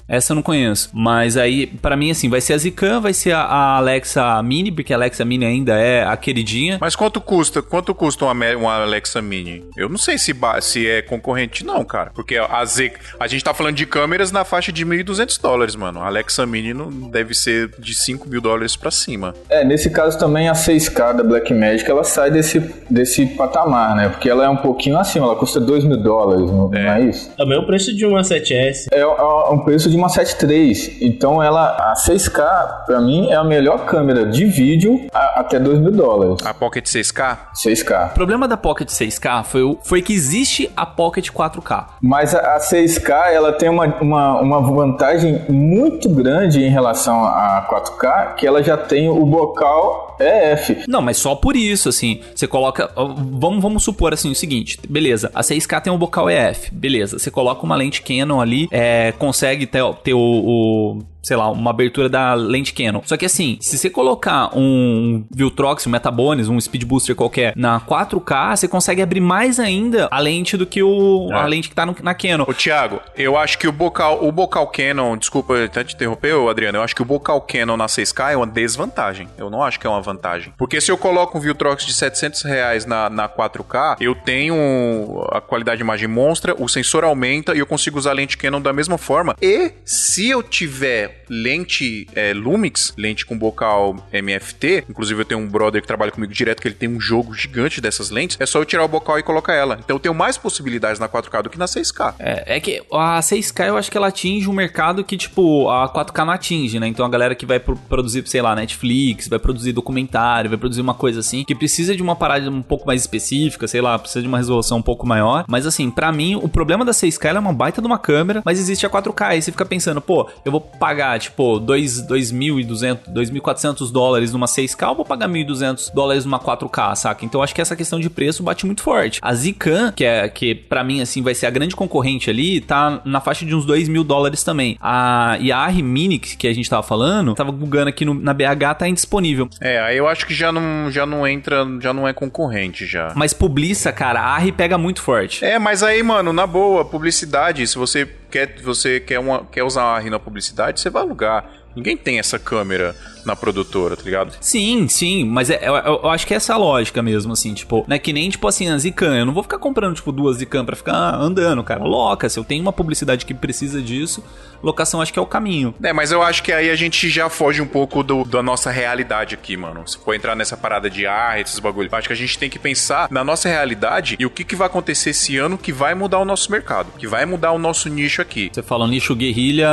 Essa eu não conheço. Mas aí, pra mim, assim, vai ser a Zican, vai ser a, a Alexa Mini, porque a Alexa Mini ainda é a queridinha. Mas quanto custa? Quanto custa uma, uma Alexa Mini? Eu não sei se, se é concorrente, não, cara. Porque a Z. A gente tá falando de câmeras na faixa de 1.200 dólares, mano. A Alexa Mini não deve ser de 5 mil dólares pra cima. É, nesse caso também a 6K da Blackmagic ela sai desse, desse patamar, né? Porque ela é um pouquinho acima, ela custa 2 mil dólares, não não é isso? Também o preço de uma 7S. É, é um preço de uma 7.3. Então ela, a 6K, pra mim, é a melhor câmera de vídeo a- até 2 mil dólares. A Pocket 6K? 6K. O problema da Pocket 6K foi, o- foi que existe a Pocket 4K. Mas a, a 6K ela tem uma, uma, uma vantagem muito grande em relação à 4K, que ela já tem o bocal EF. Não, mas só por isso, assim, você coloca. Vamos, vamos supor assim o seguinte: beleza, a 6K tem um bocal EF, beleza. Você coloca uma lente Canon ali, é, consegue ter, ter o, o, sei lá, uma abertura da lente Canon. Só que assim, se você colocar um Viltrox, um Metabones, um Speed Booster qualquer na 4K, você consegue abrir mais ainda a lente do que o, a É. lente que tá no- na Canon. Ô, Thiago, eu acho que o bocal, o bocal Canon, desculpa até te interromper, Adriano, eu acho que o bocal Canon na 6K é uma desvantagem. Eu não acho que é uma vantagem. Porque se eu coloco um Viltrox de 700 reais na, na 4K, eu tenho a qualidade de imagem monstra, o sensor aumenta e eu consigo usar a lente Canon da mesma forma. E se eu tiver lente é, Lumix, lente com bocal MFT. Inclusive, eu tenho um brother que trabalha comigo direto que ele tem um jogo gigante dessas lentes. É só eu tirar o bocal e colocar ela. Então eu tenho mais possibilidades na 4K do que na 6K. É, é que a 6K eu acho que ela atinge um mercado que, tipo, a 4K não atinge, né? Então a galera que vai pro- produzir, sei lá, Netflix, vai produzir documentário, vai produzir uma coisa assim, que precisa de uma parada um pouco mais específica, sei lá, precisa de uma resolução um pouco maior. Mas assim, pra mim, o problema da 6K ela é uma baita de uma câmera, mas existe a 4K. Aí você fica pensando, pô, eu vou pagar, tipo, dois- 2.200, 2.400 dólares numa 6K ou vou pagar 1.200 dólares numa 4K, saca? Então eu acho que essa questão de preço bate muito forte. A Zican, que é que para mim assim vai ser a grande concorrente ali, tá na faixa de uns 2 mil dólares também. A e a Arri Mini que a gente tava falando, tava bugando aqui no- na BH, tá indisponível. É, aí eu acho que já não, já não entra, já não é concorrente já. Mas Publiça, cara, a Arri pega muito forte. É, mas aí, mano, na boa, publicidade, se você quer, você quer, uma, quer usar a RI na publicidade, você vai alugar. Ninguém tem essa câmera na produtora, tá ligado? Sim, sim, mas é- eu, eu- acho que essa é a lógica mesmo, assim, tipo, não é que nem, tipo assim, a Zican, eu não vou ficar comprando, tipo, duas Zican pra ficar andando, cara, loca, se eu tenho uma publicidade que precisa disso, locação acho que é o caminho. É, mas eu acho que aí a gente já foge um pouco do, da nossa realidade aqui, mano. Se for entrar nessa parada de ar, esses bagulho, acho que a gente tem que pensar na nossa realidade e o que, que vai acontecer esse ano que vai mudar o nosso mercado, que vai mudar o nosso nicho aqui. Você fala nicho guerrilha,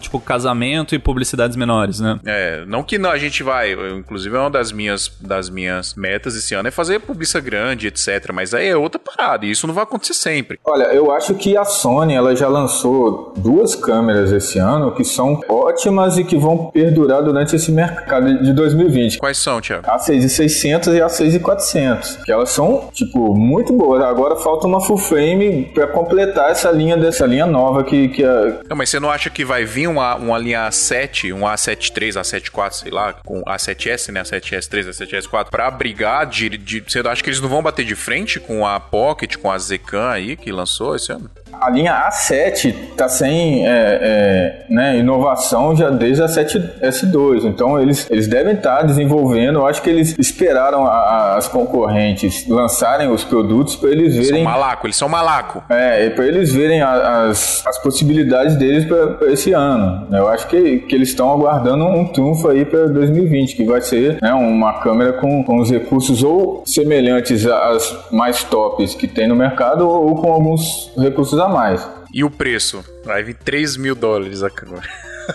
tipo, casamento e publicidades menores, né? É, não que não, a gente vai, eu, inclusive é uma das minhas, das minhas metas esse ano é fazer publicidade grande, etc, mas aí é outra parada, e isso não vai acontecer sempre. Olha, eu acho que a Sony ela já lançou duas câmeras esse ano que são ótimas e que vão perdurar durante esse mercado de 2020. Quais são, Thiago? A 6600 e a 6400, que elas são, tipo, muito boas. Agora falta uma full frame pra completar essa linha dessa linha nova que, que a, Não, mas você não acha que vai vir uma, uma linha A7, um A73, A74, sei lá, com A7S, né? A7S3, A7S4, pra brigar de, de. Você acha que eles não vão bater de frente com a Pocket, com a Zecan aí, que lançou esse ano? a linha A7 tá sem é, é, né, inovação já desde a 7S2. Então eles, eles devem estar desenvolvendo. Eu acho que eles esperaram a- a- as concorrentes lançarem os produtos para eles São verem. malaco, eles são malaco. É, para eles verem a- as, as possibilidades deles para esse ano. Eu acho que, que eles estão aguardando um trunfo aí para 2020, que vai ser né, uma câmera com, com os recursos ou semelhantes às mais tops que tem no mercado ou com alguns recursos a mais. E o preço? Vai vir 3 mil dólares agora.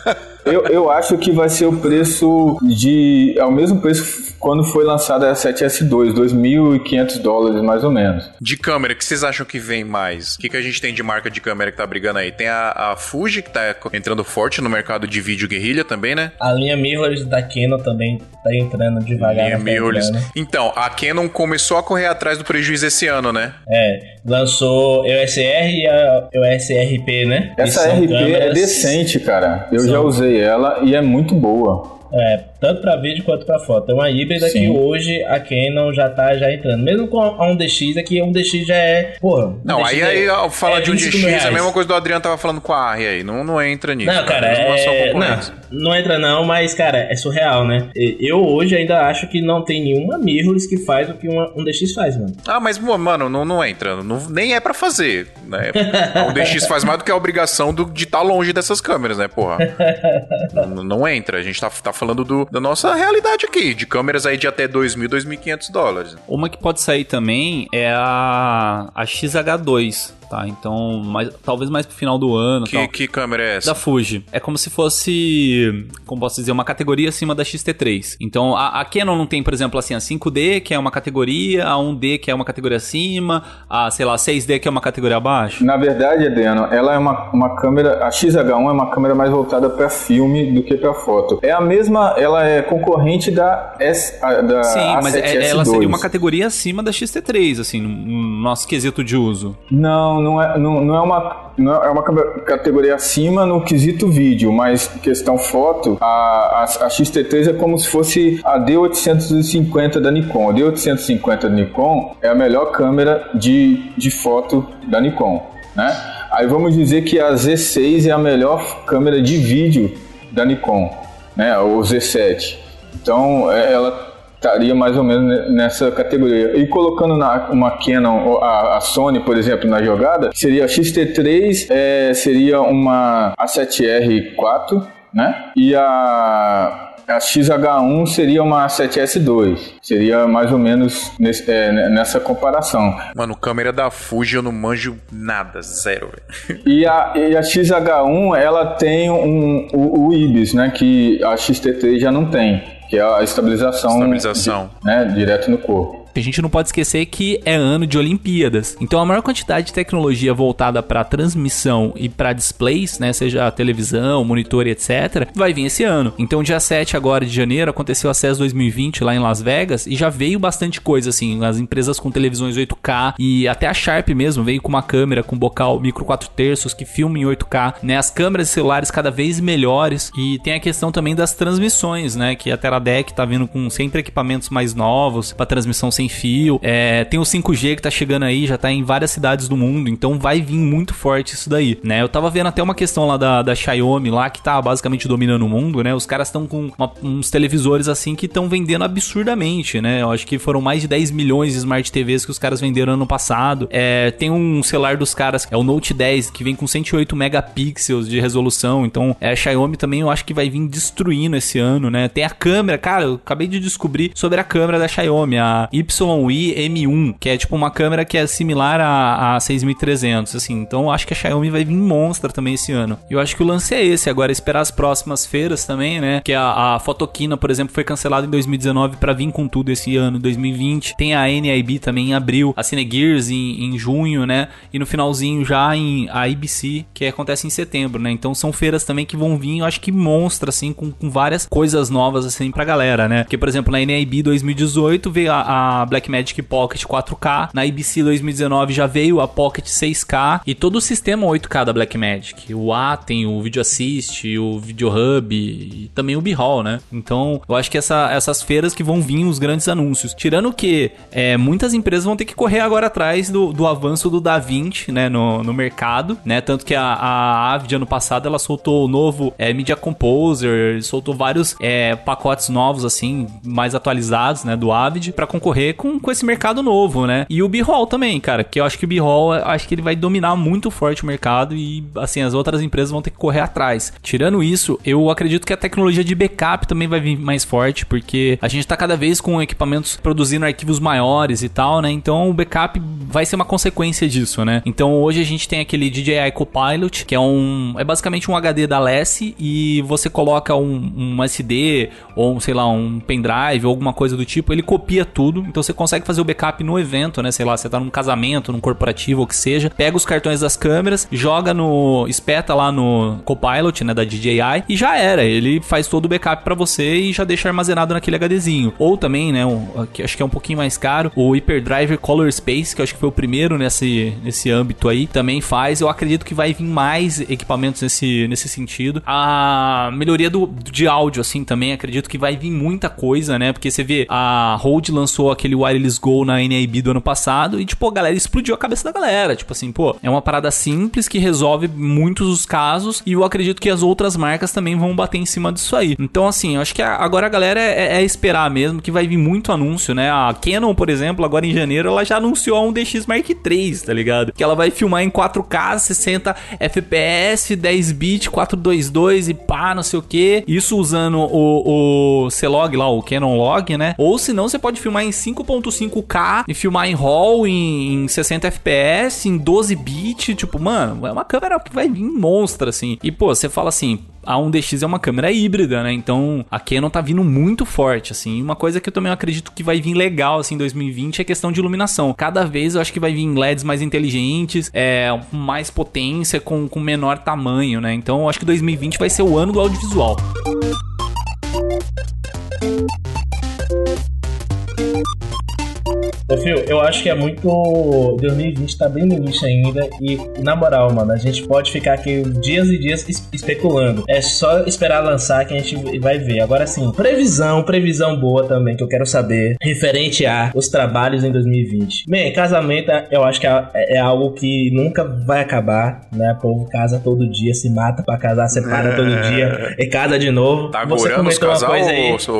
Eu, eu acho que vai ser o preço de. É o mesmo preço quando foi lançada a 7S2, 2.500 dólares mais ou menos. De câmera, o que vocês acham que vem mais? O que, que a gente tem de marca de câmera que tá brigando aí? Tem a, a Fuji, que tá entrando forte no mercado de vídeo guerrilha também, né? A linha mirrorless da Canon também tá entrando devagar. Linha mirrorless. entrando. Então, a Canon começou a correr atrás do prejuízo esse ano, né? É, lançou EOSR e a EOSRP, né? Essa RP é câmeras- decente, cara. Eu São. já usei ela e é muito boa. É, tanto pra vídeo quanto pra foto. É uma híbrida Sim. que hoje a Canon já tá já entrando. Mesmo com a 1DX, aqui a 1DX já é. Porra. Não, 1DX aí, é- aí ó, falar é de um 25 DX é a mesma coisa do Adriano tava falando com a Arri aí. Não, não entra nisso. Não, cara, é. concorrentes. Não, não entra não, mas, cara, é surreal, né? Eu hoje ainda acho que não tem nenhuma mirrorless que faz o que uma, um DX faz, mano. Ah, mas, mano, não, não entra. Não- nem é pra fazer, né? O DX faz mais do que a obrigação do, de estar longe dessas câmeras, né, porra? não, não entra. A gente tá, tá falando do, da nossa realidade aqui, de câmeras aí de até 2.000, 2.500 dólares. Uma que pode sair também é a, a XH2, tá? Então, mais, talvez mais pro final do ano. Que, tal. que câmera é essa? Da Fuji. É como se fosse, como posso dizer, uma categoria acima da XT3. Então, a, a Canon não tem, por exemplo, assim, a 5D, que é uma categoria, a 1D, que é uma categoria acima, a, sei lá, 6D, que é uma categoria abaixo. Na verdade, Adriano, ela é uma, uma câmera. A XH1 é uma câmera mais voltada para filme do que para foto. É a mesma, ela é concorrente da S, a- da Sim, mas é- A7S2. ela seria uma categoria acima da XT3, assim, no, no nosso quesito de uso. Não, não é, não, não é uma. Não é uma categoria acima no quesito vídeo, mas questão foto, a, a, a XT3 é como se fosse a D850 da Nikon. A D850 da Nikon é a melhor câmera de, de foto da Nikon, né? Aí vamos dizer que a Z6 é a melhor câmera de vídeo da Nikon, né? O Z7. Então é- ela estaria mais ou menos ne- nessa categoria. E colocando na, uma Canon, a, a Sony, por exemplo, na jogada, seria a XT3, é, seria uma A7R4, né? E a a XH1 seria uma 7S2. Seria mais ou menos nesse, é, nessa comparação. Mano, câmera da Fuji eu não manjo nada, zero. E a, e a XH1, ela tem um, o, o IBIS, né? Que a XT3 já não tem. Que é a estabilização, Estabilização. né, direto no corpo. A gente não pode esquecer que é ano de Olimpíadas. Então a maior quantidade de tecnologia voltada para transmissão e para displays, né, seja televisão, monitor e etc, vai vir esse ano. Então dia 7 agora de janeiro aconteceu a CES 2020 lá em Las Vegas e já veio bastante coisa assim, as empresas com televisões 8K e até a Sharp mesmo veio com uma câmera com bocal micro 4 terços que filma em 8K, né? As câmeras celulares cada vez melhores e tem a questão também das transmissões, né, que a Teradek tá vindo com sempre equipamentos mais novos para transmissão sem fio. É, tem o 5G que tá chegando aí, já tá em várias cidades do mundo, então vai vir muito forte isso daí, né? Eu tava vendo até uma questão lá da, da Xiaomi lá que tá basicamente dominando o mundo, né? Os caras estão com uma- uns televisores assim que estão vendendo absurdamente, né? Eu acho que foram mais de 10 milhões de Smart TVs que os caras venderam ano passado. É, tem um celular dos caras, é o Note 10, que vem com 108 megapixels de resolução, então é, a Xiaomi também eu acho que vai vir destruindo esse ano, né? Tem a câmera, cara, eu acabei de descobrir sobre a câmera da Xiaomi, a YI M1, que é tipo uma câmera que é similar a, a 6300, assim. Então acho que a Xiaomi vai vir monstra também esse ano. Eu acho que o lance é esse, agora esperar as próximas feiras também, né? Que a, a Fotoquina, por exemplo, foi cancelada em 2019 pra vir com tudo esse ano, 2020. Tem a NIB também em abril, a Cinegears em, em junho, né? E no finalzinho já em a IBC, que acontece em setembro, né? Então são feiras também que vão vir, eu acho que monstra, assim, com, com várias coisas novas, assim, pra galera, né? Porque, por exemplo, na NIB 2018 veio a, a Blackmagic Pocket 4K, na IBC 2019 já veio a Pocket 6K e todo o sistema 8K da Blackmagic. O A tem o Video Assist, o Video Hub e também o B-Hall, né? Então, eu acho que essa- essas feiras que vão vir os grandes anúncios. Tirando que é, muitas empresas vão ter que correr agora atrás do, do avanço do DaVinci, né, no, no mercado, né? Tanto que a, a Avid ano passado ela soltou o novo é, Media Composer, soltou vários é, pacotes novos assim, mais atualizados, né, do Avid para concorrer com, com esse mercado novo, né? E o B-Hall também, cara, que eu acho que o eu acho que ele vai dominar muito forte o mercado e assim as outras empresas vão ter que correr atrás. Tirando isso, eu acredito que a tecnologia de backup também vai vir mais forte, porque a gente tá cada vez com equipamentos produzindo arquivos maiores e tal, né? Então o backup vai ser uma consequência disso, né? Então hoje a gente tem aquele DJI Copilot, que é um é basicamente um HD da LESS e você coloca um, um SD ou sei lá, um pendrive ou alguma coisa do tipo, ele copia tudo, então você consegue fazer o backup no evento, né? Sei lá, você tá num casamento, num corporativo ou que seja, pega os cartões das câmeras, joga no espeta lá no Copilot, né, da DJI e já era, ele faz todo o backup pra você e já deixa armazenado naquele HDzinho. Ou também, né, um, que acho que é um pouquinho mais caro, o Hyperdrive Color Space, que acho que foi o primeiro nesse, nesse âmbito aí, também faz. Eu acredito que vai vir mais equipamentos nesse, nesse sentido. A melhoria do, de áudio, assim, também acredito que vai vir muita coisa, né? Porque você vê, a Rode lançou aquele Wireless Go na NAB do ano passado e, tipo, a galera explodiu a cabeça da galera. Tipo assim, pô, é uma parada simples que resolve muitos dos casos e eu acredito que as outras marcas também vão bater em cima disso aí. Então, assim, eu acho que agora a galera é, é esperar mesmo que vai vir muito anúncio, né? A Canon, por exemplo, agora em janeiro, ela já anunciou a 1DX Mark III, tá ligado? Que ela vai filmar em 4K, 60 FPS, 10 bit, 422 e pá, não sei o que. Isso usando o, o C-Log lá, o Canon Log, né? Ou se não, você pode filmar em 5.5K e filmar em RAW em, em 60 FPS, em 12 bit, tipo, mano, é uma câmera que vai vir monstra assim. E pô, você fala assim, a 1DX é uma câmera híbrida, né? Então a Canon tá vindo muito forte, assim. Uma coisa que eu também acredito que vai vir legal, assim, em 2020 é a questão de iluminação. Cada vez eu acho que vai vir LEDs mais inteligentes, é, mais potência, com, com menor tamanho, né? Então eu acho que 2020 vai ser o ano do audiovisual. Ô, Fio, eu acho que é muito. 2020 tá bem no início ainda. E, na moral, mano, a gente pode ficar aqui dias e dias es- especulando. É só esperar lançar que a gente vai ver. Agora sim, previsão, previsão boa também, que eu quero saber, referente a os trabalhos em 2020. Bem, casamento eu acho que é, é algo que nunca vai acabar, né? O povo casa todo dia, se mata pra casar, separa todo dia e casa de novo. Tá Você agorando os comentou uma casal, coisa aí. ô,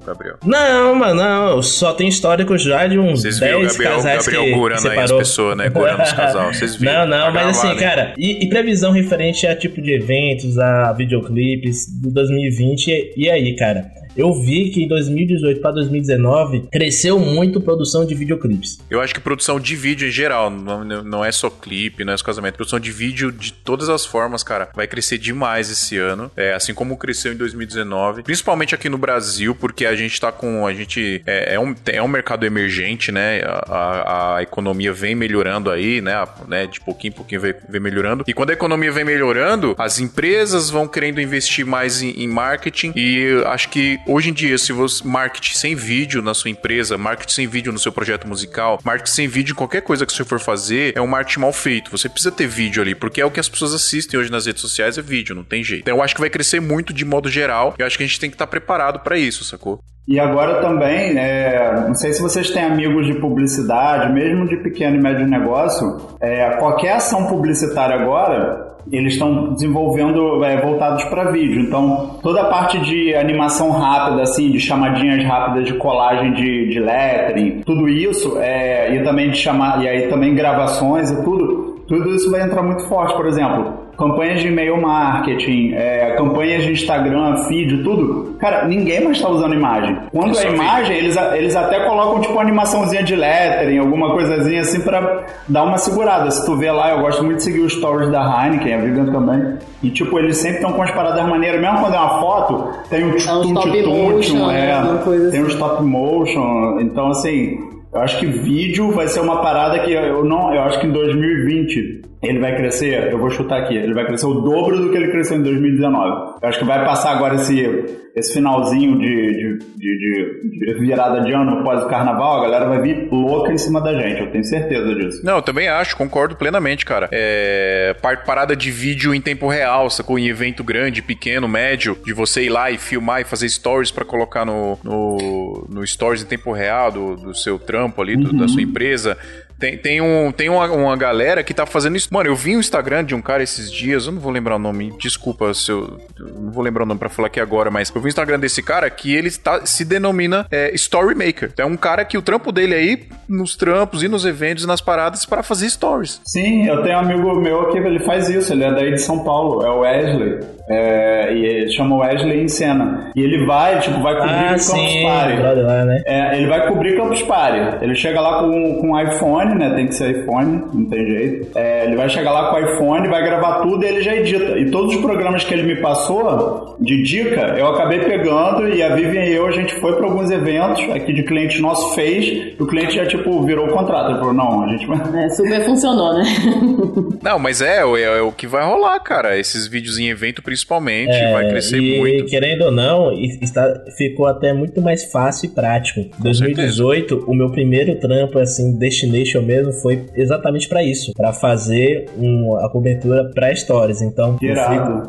ô, Gabriel? Não, mano, não. Só tem histórico já de uns Vocês viram o 10 Gabriel, Gabriel que gorando aí as pessoas, né? Gorando os casal. Vocês viram? Não, não, mas assim, cara, e, e previsão referente a tipo de eventos, a videoclipes do 2020, e, e aí, cara? Eu vi que em 2018 para 2019 cresceu muito produção de videoclipes. Eu acho que produção de vídeo em geral, não, não é só clipe, não é só casamento. Produção de vídeo de todas as formas, cara, vai crescer demais esse ano. É, assim como cresceu em 2019. Principalmente aqui no Brasil, porque a gente tá com. A gente. É, é um, é um mercado emergente, né? A, a- a economia vem melhorando aí, né? A- né? De pouquinho em pouquinho vem, vem melhorando. E quando a economia vem melhorando, as empresas vão querendo investir mais em, em marketing. E acho que hoje em dia, se você. Marketing sem vídeo na sua empresa, marketing sem vídeo no seu projeto musical, marketing sem vídeo em qualquer coisa que você for fazer, é um marketing mal feito. Você precisa ter vídeo ali, porque é o que as pessoas assistem hoje nas redes sociais, é vídeo, não tem jeito. Então eu acho que vai crescer muito de modo geral. Eu acho que a gente tem que estar preparado pra isso, sacou? E agora também, é, não sei se vocês têm amigos de publicidade, mesmo de pequeno e médio negócio, é, qualquer ação publicitária agora, eles estão desenvolvendo é, voltados para vídeo. Então, toda a parte de animação rápida, assim, de chamadinhas rápidas de colagem de, de lettering, tudo isso, é, e também de chamar, e aí também gravações e tudo, tudo isso vai entrar muito forte. Por exemplo, campanhas de e-mail marketing, é, campanhas de Instagram, feed, tudo. Cara, ninguém mais está usando imagem. Quando é imagem, eles, eles até colocam tipo uma animaçãozinha de lettering, alguma coisazinha assim pra dar uma segurada. Se tu vê lá, eu gosto muito de seguir os stories da Heineken, a Vivian também. E tipo, eles sempre estão com as paradas maneiras. Mesmo quando é uma foto, tem um É um motion, é, coisa tem um assim. stop motion. Então assim, eu acho que vídeo vai ser uma parada que eu não, eu acho que em 2020 ele vai crescer, eu vou chutar aqui, ele vai crescer o dobro do que ele cresceu em 2019. Eu acho que vai passar agora esse, esse finalzinho de, de, de, de- virada de ano após o carnaval, a galera vai vir louca em cima da gente, eu tenho certeza disso. Não, eu também acho, concordo plenamente, cara. É. par- Parada de vídeo em tempo real, sacou? Em evento grande, pequeno, médio, de você ir lá e filmar e fazer stories pra colocar no, no, no stories em tempo real do, do seu trampo ali, do- da sua empresa. Tem, tem, um, tem uma, uma galera que tá fazendo isso. Mano, eu vi um Instagram de um cara esses dias, eu não vou lembrar o nome, desculpa se eu. eu não vou lembrar o nome pra falar aqui agora, mas eu vi um Instagram desse cara que ele tá, se denomina é, Story Maker. É um cara que o trampo dele aí, nos trampos e nos eventos e nas paradas, para fazer stories. Sim, eu tenho um amigo meu que ele faz isso, ele é daí de São Paulo, é o Wesley. É, e ele chama Wesley em cena. E ele vai, tipo, vai cobrir Ah, o Campus sim, Party. lá, né? É, ele vai cobrir Campus Party. Ele chega lá com, com iPhone, né? Tem que ser iPhone, não tem jeito. É, ele vai chegar lá com iPhone, vai gravar tudo e ele já edita. E todos os programas que ele me passou de dica, eu acabei pegando e a Vivian e eu, a gente foi para alguns eventos aqui de cliente nosso fez, e o cliente já, tipo, virou o contrato. Ele falou, não, a gente vai... É, super funcionou, né? Não, mas é, é, é o que vai rolar, cara. Esses vídeos em evento, principalmente, vai crescer É, e, muito. querendo ou não, e- está, ficou até muito mais fácil e prático. Em 2018, o meu primeiro trampo, assim, destination mesmo, foi exatamente pra isso. Pra fazer um- a cobertura pra stories. Então, eu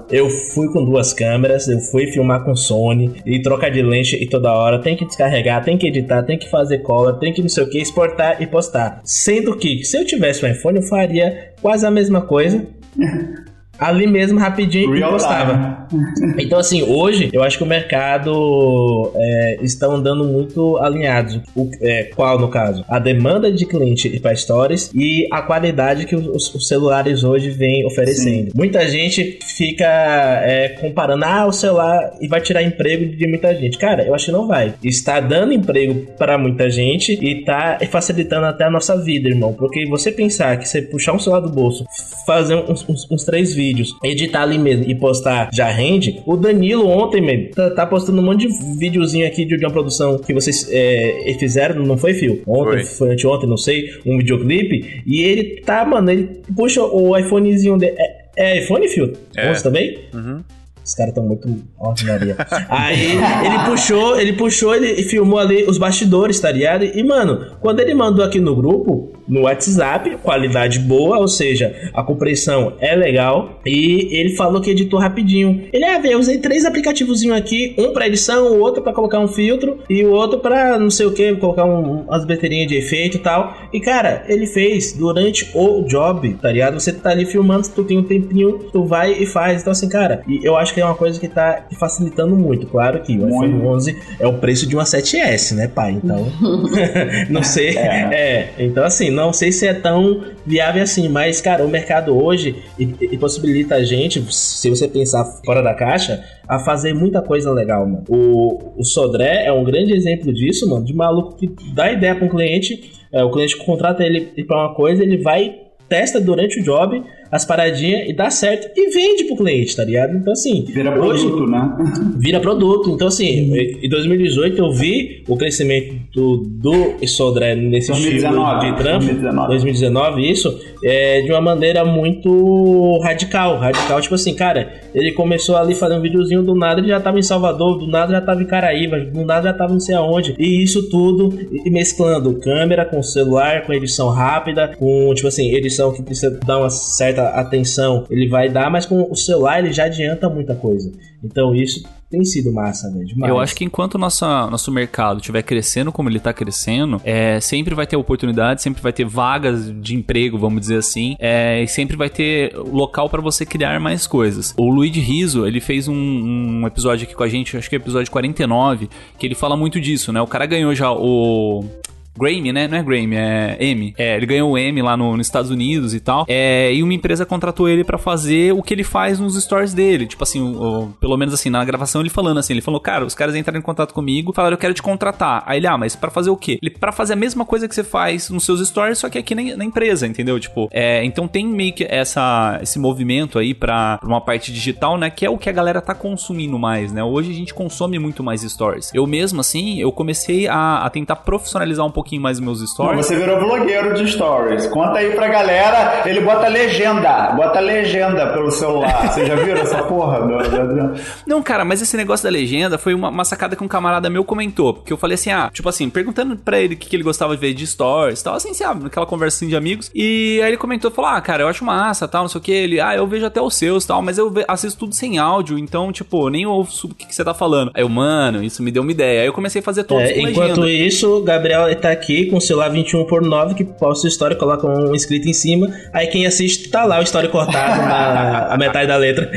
fui, eu fui com duas câmeras, eu fui filmar com Sony e trocar de lente e toda hora. Tem que descarregar, tem que editar, tem que fazer cola, tem que não sei o que, exportar e postar. Sendo que, se eu tivesse um iPhone, eu faria quase a mesma coisa. Ali mesmo, rapidinho, e Real postava. time. Então, assim, hoje eu acho que o mercado é, está andando muito alinhados. O, é, qual, no caso? A demanda de cliente para stories e a qualidade que os, os celulares hoje vêm oferecendo. Muita gente fica é, comparando, ah, o celular e vai tirar emprego de muita gente. Cara, eu acho que não vai. Está dando emprego para muita gente e está facilitando até a nossa vida, irmão. Porque você pensar que você puxar um celular do bolso, fazer uns, uns- uns três vídeos, editar ali mesmo e postar já rende. O Danilo ontem, mesmo, tá, tá postando um monte de videozinho aqui de, de uma produção que vocês é, fizeram, não foi, Fio? Ontem, Foi. foi anteontem, não sei, um videoclipe. E ele tá, mano, ele puxa o iPhonezinho dele. É, é iPhone, Fio? É. 11 também? Uhum. Os caras estão muito ordinaria. Aí ele puxou, ele puxou, ele filmou ali os bastidores, tá ligado? E, mano, quando ele mandou aqui no grupo, no WhatsApp, qualidade boa, ou seja, a compressão é legal. E ele falou que editou rapidinho. Ele, ah, velho, eu usei três aplicativozinhos aqui, um pra edição, o outro pra colocar um filtro, e o outro pra não sei o que, colocar um, umas baterias de efeito e tal. E, cara, ele fez durante o job, tá ligado? Você tá ali filmando, tu tem um tempinho, tu vai e faz. Então, assim, cara, e eu acho que que é uma coisa que tá facilitando muito. Claro que o iPhone 11 é o preço de uma 7S, né, pai? Então, não sei. É. então assim, não sei se é tão viável assim, mas, cara, o mercado hoje e, e possibilita a gente, se você pensar fora da caixa, a fazer muita coisa legal, mano. O, o Sodré é um grande exemplo disso, mano, de maluco que dá ideia para um cliente, é, o cliente contrata ele para uma coisa, ele vai, testa durante o job, as paradinhas e dá certo e vende pro cliente, tá ligado? Então, assim. Vira produto, hoje, né? Vira produto. Então, assim, em 2018 eu vi o crescimento do, do Sodré nesse 2019, estilo de trampo. 2019. 2019, isso, é, de uma maneira muito radical. Radical, tipo assim, cara, ele começou ali fazendo um videozinho do nada, ele já tava em Salvador, do nada já tava em Caraíba, do nada já tava não sei aonde. E isso tudo e mesclando câmera com celular, com edição rápida, com, tipo assim, edição que precisa dar uma certa atenção, ele vai dar, mas com o celular ele já adianta muita coisa. Então isso tem sido massa, velho. demais. Eu acho que enquanto nossa, nosso mercado estiver crescendo como ele está crescendo, é, sempre vai ter oportunidade, sempre vai ter vagas de emprego, vamos dizer assim, é, e sempre vai ter local para você criar mais coisas. O Luigi Riso, ele fez um, um, episódio aqui com a gente, acho que é episódio 49, que ele fala muito disso, né? O cara ganhou já o Grammy, né? Não é Grammy, é M. É, ele ganhou o M lá no, nos Estados Unidos e tal. É, e uma empresa contratou ele para fazer o que ele faz nos stories dele. Tipo assim, pelo menos assim, na gravação ele falando assim, ele falou, cara, os caras entraram em contato comigo, falaram, eu quero te contratar. Aí ele, ah, mas para fazer o quê? Ele, pra fazer a mesma coisa que você faz nos seus stories, só que aqui na, na empresa, entendeu? Tipo, é, então tem meio que essa, esse movimento aí pra, pra uma parte digital, né? Que é o que a galera tá consumindo mais, né? Hoje a gente consome muito mais stories. Eu mesmo, assim, eu comecei a, a tentar profissionalizar um pouquinho mais meus stories. Você virou blogueiro de stories. Conta aí pra galera, ele bota legenda, bota legenda pelo celular. Você já viram essa porra? Não, cara, mas esse negócio da legenda foi uma, uma, sacada que um camarada meu comentou. Porque eu falei assim, ah, tipo assim, perguntando pra ele o que, que ele gostava de ver de stories tal, assim, sabe, aquela conversa assim, de amigos. E aí ele comentou, falou, ah, cara, eu acho massa, tal, não sei o que. Ele, ah, eu vejo até os seus, tal, mas eu assisto tudo sem áudio, então, tipo, nem ouço o que, que você tá falando. Aí eu, mano, isso me deu uma ideia. Aí eu comecei a fazer todos é, Enquanto legenda. isso, o Gabriel tá aqui com o celular 21 por 9 que posta a história, coloca um escrito em cima. Aí quem assiste tá lá o história cortado na a metade da letra.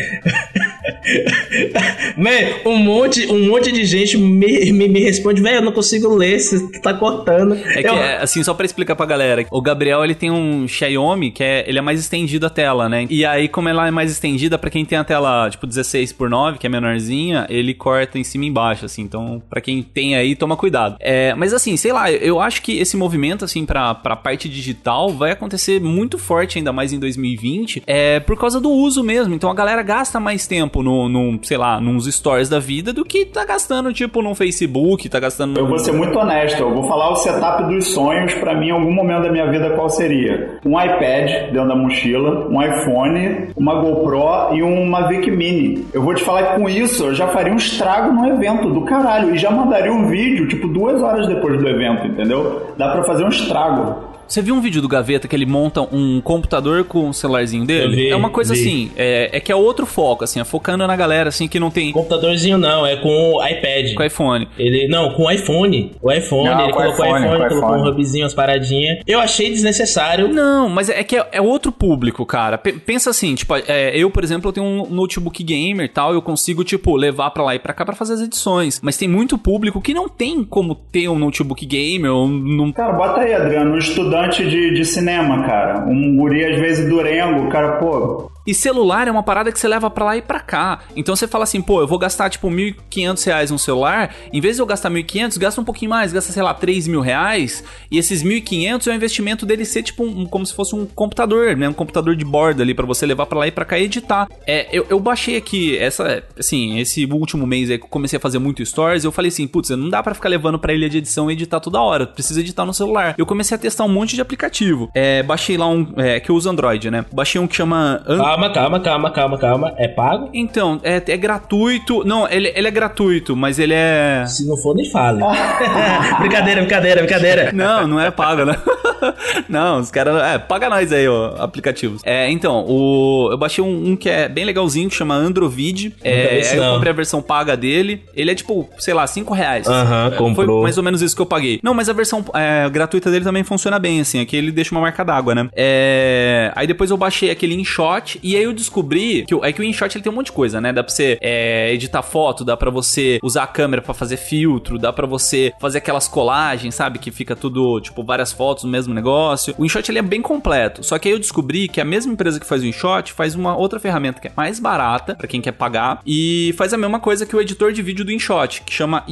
Man, um monte, um monte de gente me, me, me responde, velho, eu não consigo ler, você tá cortando. É que, eu... é, assim, só pra explicar pra galera, o Gabriel, ele tem um Xiaomi, que é, ele é mais estendido a tela, né? E aí, como ela é mais estendida, pra quem tem a tela, tipo, 16 por 9, que é menorzinha, ele corta em cima e embaixo, assim. Então, pra quem tem aí, toma cuidado. É, mas assim, sei lá, eu acho que esse movimento, assim, pra, pra parte digital vai acontecer muito forte, ainda mais em 2020, é por causa do uso mesmo. Então, a galera gasta mais tempo no, no sei lá, nos stories da vida do que tá gastando, tipo, no Facebook, tá gastando... Eu vou ser muito honesto, eu vou falar o setup dos sonhos, pra mim, em algum momento da minha vida, qual seria? Um iPad dentro da mochila, um iPhone, uma GoPro e uma Vic Mini. Eu vou te falar que com isso, eu já faria um estrago no evento do caralho, e já mandaria um vídeo, tipo, duas horas depois do evento, entendeu? Dá pra fazer um estrago. Você viu um vídeo do Gaveta que ele monta um computador com o celularzinho dele? Vi, é uma coisa vi. assim, é, é, que é outro foco, assim, é focando na galera, assim, que não tem... Computadorzinho não, é com o iPad. Com o iPhone. Ele, não, com o iPhone. O iPhone, Não, ele com colocou o iPhone, iPhone, colocou iPhone. um hubzinho, umas paradinhas. Eu achei desnecessário. Não, mas é que é, é outro público, cara. P- pensa assim, tipo, é, eu, por exemplo, eu tenho um notebook gamer e tal, eu consigo, tipo, levar pra lá e pra cá pra fazer as edições. Mas tem muito público que não tem como ter um notebook gamer ou não... Cara, bota aí, Adriano, um estudante de, de cinema, cara. Um guri, às vezes, durengo, cara, pô... E celular é uma parada que você leva pra lá e pra cá. Então você fala assim, pô, eu vou gastar tipo 1.500 reais num celular. Em vez de eu gastar 1.500, gasta um pouquinho mais, gasta, sei lá, 3 mil reais. E esses 1.500 é o investimento dele ser tipo um, como se fosse um computador, né? Um computador de borda ali pra você levar pra lá e pra cá e editar. É, eu, eu baixei aqui, essa, assim, esse último mês aí que eu comecei a fazer muito stories. Eu falei assim, putz, não dá pra ficar levando pra ilha de edição e editar toda hora. Precisa editar no celular. Eu comecei a testar um monte de aplicativo. É, baixei lá um, é, que eu uso Android, né? Baixei um que chama. An- Calma, calma, calma, calma, calma. É pago? Então, é, é gratuito. Não, ele, ele é gratuito, mas ele é. Se não for, nem fale. brincadeira, brincadeira, brincadeira. Não, não é pago, né? Não, os caras. É, paga nós aí, ó, aplicativos. É, então, o, eu baixei um, um que é bem legalzinho, que chama Androvid. É, aí eu comprei a versão paga dele. Ele é tipo, sei lá, 5 reais. Aham, É, comprou. Foi mais ou menos isso que eu paguei. Não, mas a versão é, gratuita dele também funciona bem, assim. Aqui ele deixa uma marca d'água, né? É, aí depois eu baixei aquele InShot e aí eu descobri que, é que o InShot ele tem um monte de coisa, né? Dá pra você é, editar foto, dá pra você usar a câmera pra fazer filtro, dá pra você fazer aquelas colagens, sabe? Que fica tudo, tipo, várias fotos no mesmo negócio. O InShot ele é bem completo. Só que aí eu descobri que a mesma empresa que faz o InShot faz uma outra ferramenta que é mais barata pra quem quer pagar e faz a mesma coisa que o editor de vídeo do InShot, que chama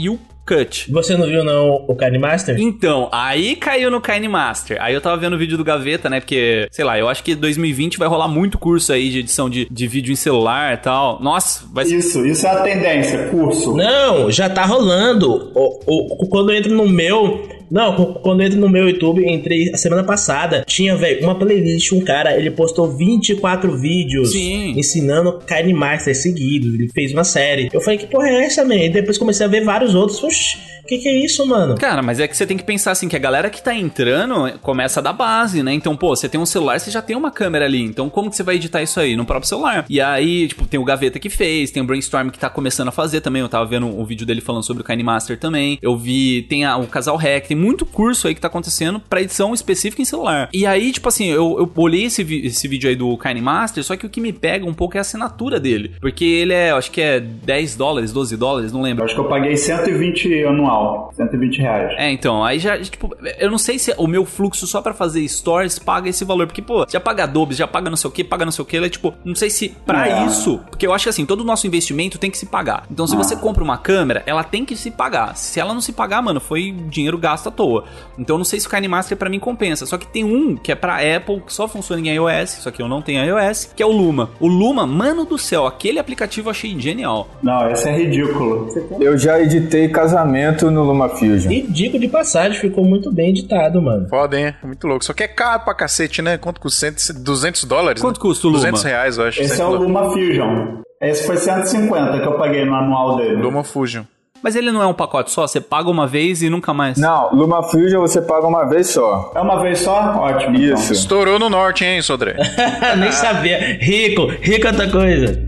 YouCut. Você não viu, não, o Kine Master? Então, aí caiu no Kine Master. Aí eu tava vendo o vídeo do Gaveta, né? Porque, sei lá, eu acho que 2020 vai rolar muito curso aí de edição de, de vídeo em celular e tal. Nossa, vai ser. Isso, isso é a tendência, curso. Não, já tá rolando. O, o- quando eu entro no meu. Não, quando eu entro no meu YouTube, entrei a semana passada. Tinha, velho, uma playlist, um cara, ele postou 24 vídeos Sim. ensinando Kine Master seguidos. Ele fez uma série. Eu falei, que porra é essa, man? E depois comecei a ver vários outros. Oxi, que que é isso, mano? Cara, mas é que você tem que pensar assim, que a galera que tá entrando começa da base, né? Então, pô, você tem um celular, você já tem uma câmera ali. Então, como que você vai editar isso aí? No próprio celular. E aí, tipo, tem o Gaveta que fez, tem o Brainstorm que tá começando a fazer também. Eu tava vendo um vídeo dele falando sobre o Kine Master também. Eu vi, tem a- o Casal Hack, tem muito curso aí que tá acontecendo pra edição específica em celular. E aí, tipo assim, eu, eu olhei esse, vi- esse vídeo aí do Kine Master, só que o que me pega um pouco é a assinatura dele. Porque ele é, eu acho que é 10 dólares, 12 dólares, não Eu lembro. acho que eu paguei 120 anual. 120 reais. É, então, aí já, tipo, eu não sei se o meu fluxo só pra fazer stories paga esse valor, porque, pô, já paga Adobe, já paga não sei o que, paga não sei o que, é tipo, não sei se pra É. isso, porque eu acho que assim, todo o nosso investimento tem que se pagar. Então, se você compra uma câmera, ela tem que se pagar. Se ela não se pagar, mano, foi dinheiro gasto à toa. Então, eu não sei se o KineMaster pra mim compensa. Só que tem um que é pra Apple, que só funciona em iOS, só que eu não tenho iOS, que é o Luma. O Luma, mano do céu, aquele aplicativo eu achei genial. Não, esse é ridículo. Eu já editei casamento no LumaFusion. E digo de passagem, ficou muito bem editado, mano. Foda, hein? É Muito louco. Só que é caro pra cacete, né? Quanto custa? 100, 200 dólares? Quanto né? custa o Luma? 200 reais, eu acho. Esse é o Luma Fusion. Esse foi 150 que eu paguei no anual dele. Luma Fusion. Mas ele não é um pacote só? Você paga uma vez e nunca mais. Não, LumaFusion você paga uma vez só. É uma vez só? Ótimo. então. Isso. Estourou no norte, hein, Sodré? Nem sabia. Rico, rico é outra coisa.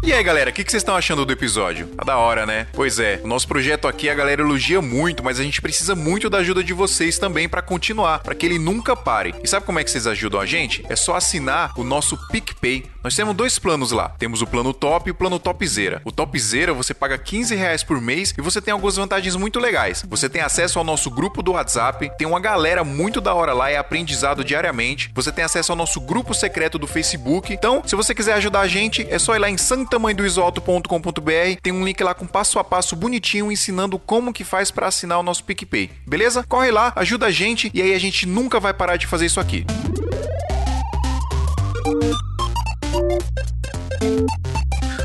E aí, galera, o que, vocês estão achando do episódio? Tá da hora, né? Pois é, o nosso projeto aqui a galera elogia muito, mas a gente precisa muito da ajuda de vocês também pra continuar, pra que ele nunca pare. E sabe como é que vocês ajudam a gente? É só assinar o nosso PicPay. Nós temos dois planos lá. Temos o plano top e o plano topzera. O topzera você paga 15 reais por mês e você tem algumas vantagens muito legais. Você tem acesso ao nosso grupo do WhatsApp, tem uma galera muito da hora lá, é aprendizado diariamente. Você tem acesso ao nosso grupo secreto do Facebook. Então, se você quiser ajudar a gente, é só ir lá em santamanhodoisoalto.com.br. Tem um link lá com passo a passo bonitinho ensinando como que faz para assinar o nosso PicPay. Beleza? Corre lá, ajuda a gente e aí a gente nunca vai parar de fazer isso aqui.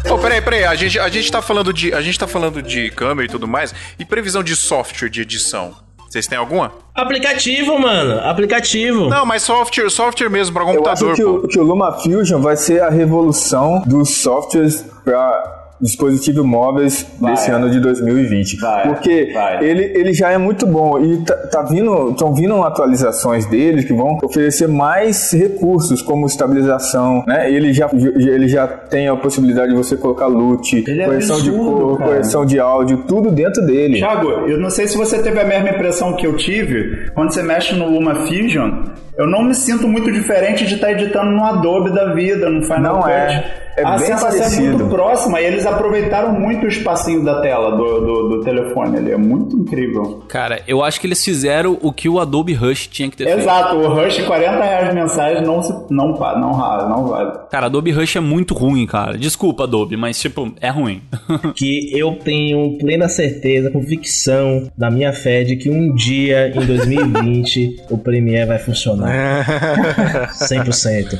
Oh, peraí, peraí, a gente, a gente tá falando de. A gente tá falando de câmera e tudo mais. E previsão de software de edição? Vocês têm alguma? Aplicativo, mano. Aplicativo. Não, mas software, software mesmo pra Eu acho computador, que pô. o, que o LumaFusion vai ser a revolução dos softwares para dispositivos móveis Vai. desse ano de 2020. Vai, Porque vai. Ele, ele já é muito bom e tá, tá vindo, estão vindo atualizações dele que vão oferecer mais recursos como estabilização, né? Ele já, ele já tem a possibilidade de você colocar loot, Ele é correção de absurdo, cor, cara. correção de áudio, tudo dentro dele. Thiago, eu não sei se você teve a mesma impressão que eu tive quando você mexe no Luma Fusion. Eu não me sinto muito diferente de estar editando no Adobe da vida, no Final Não Cut. é. É a bem sensação é parecido. muito próxima e eles aproveitaram muito o espacinho da tela do, do, do telefone ali. É muito incrível. Cara, eu acho que eles fizeram o que o Adobe Rush tinha que ter feito. Exato, o Rush 40 reais mensais não, se, não, pa- não, rala, não vale. Cara, Adobe Rush é muito ruim, cara. Desculpa, Adobe, mas, tipo, é ruim. Que eu tenho plena certeza, convicção da minha fé de que um dia em 2020 o Premiere vai funcionar. 100%.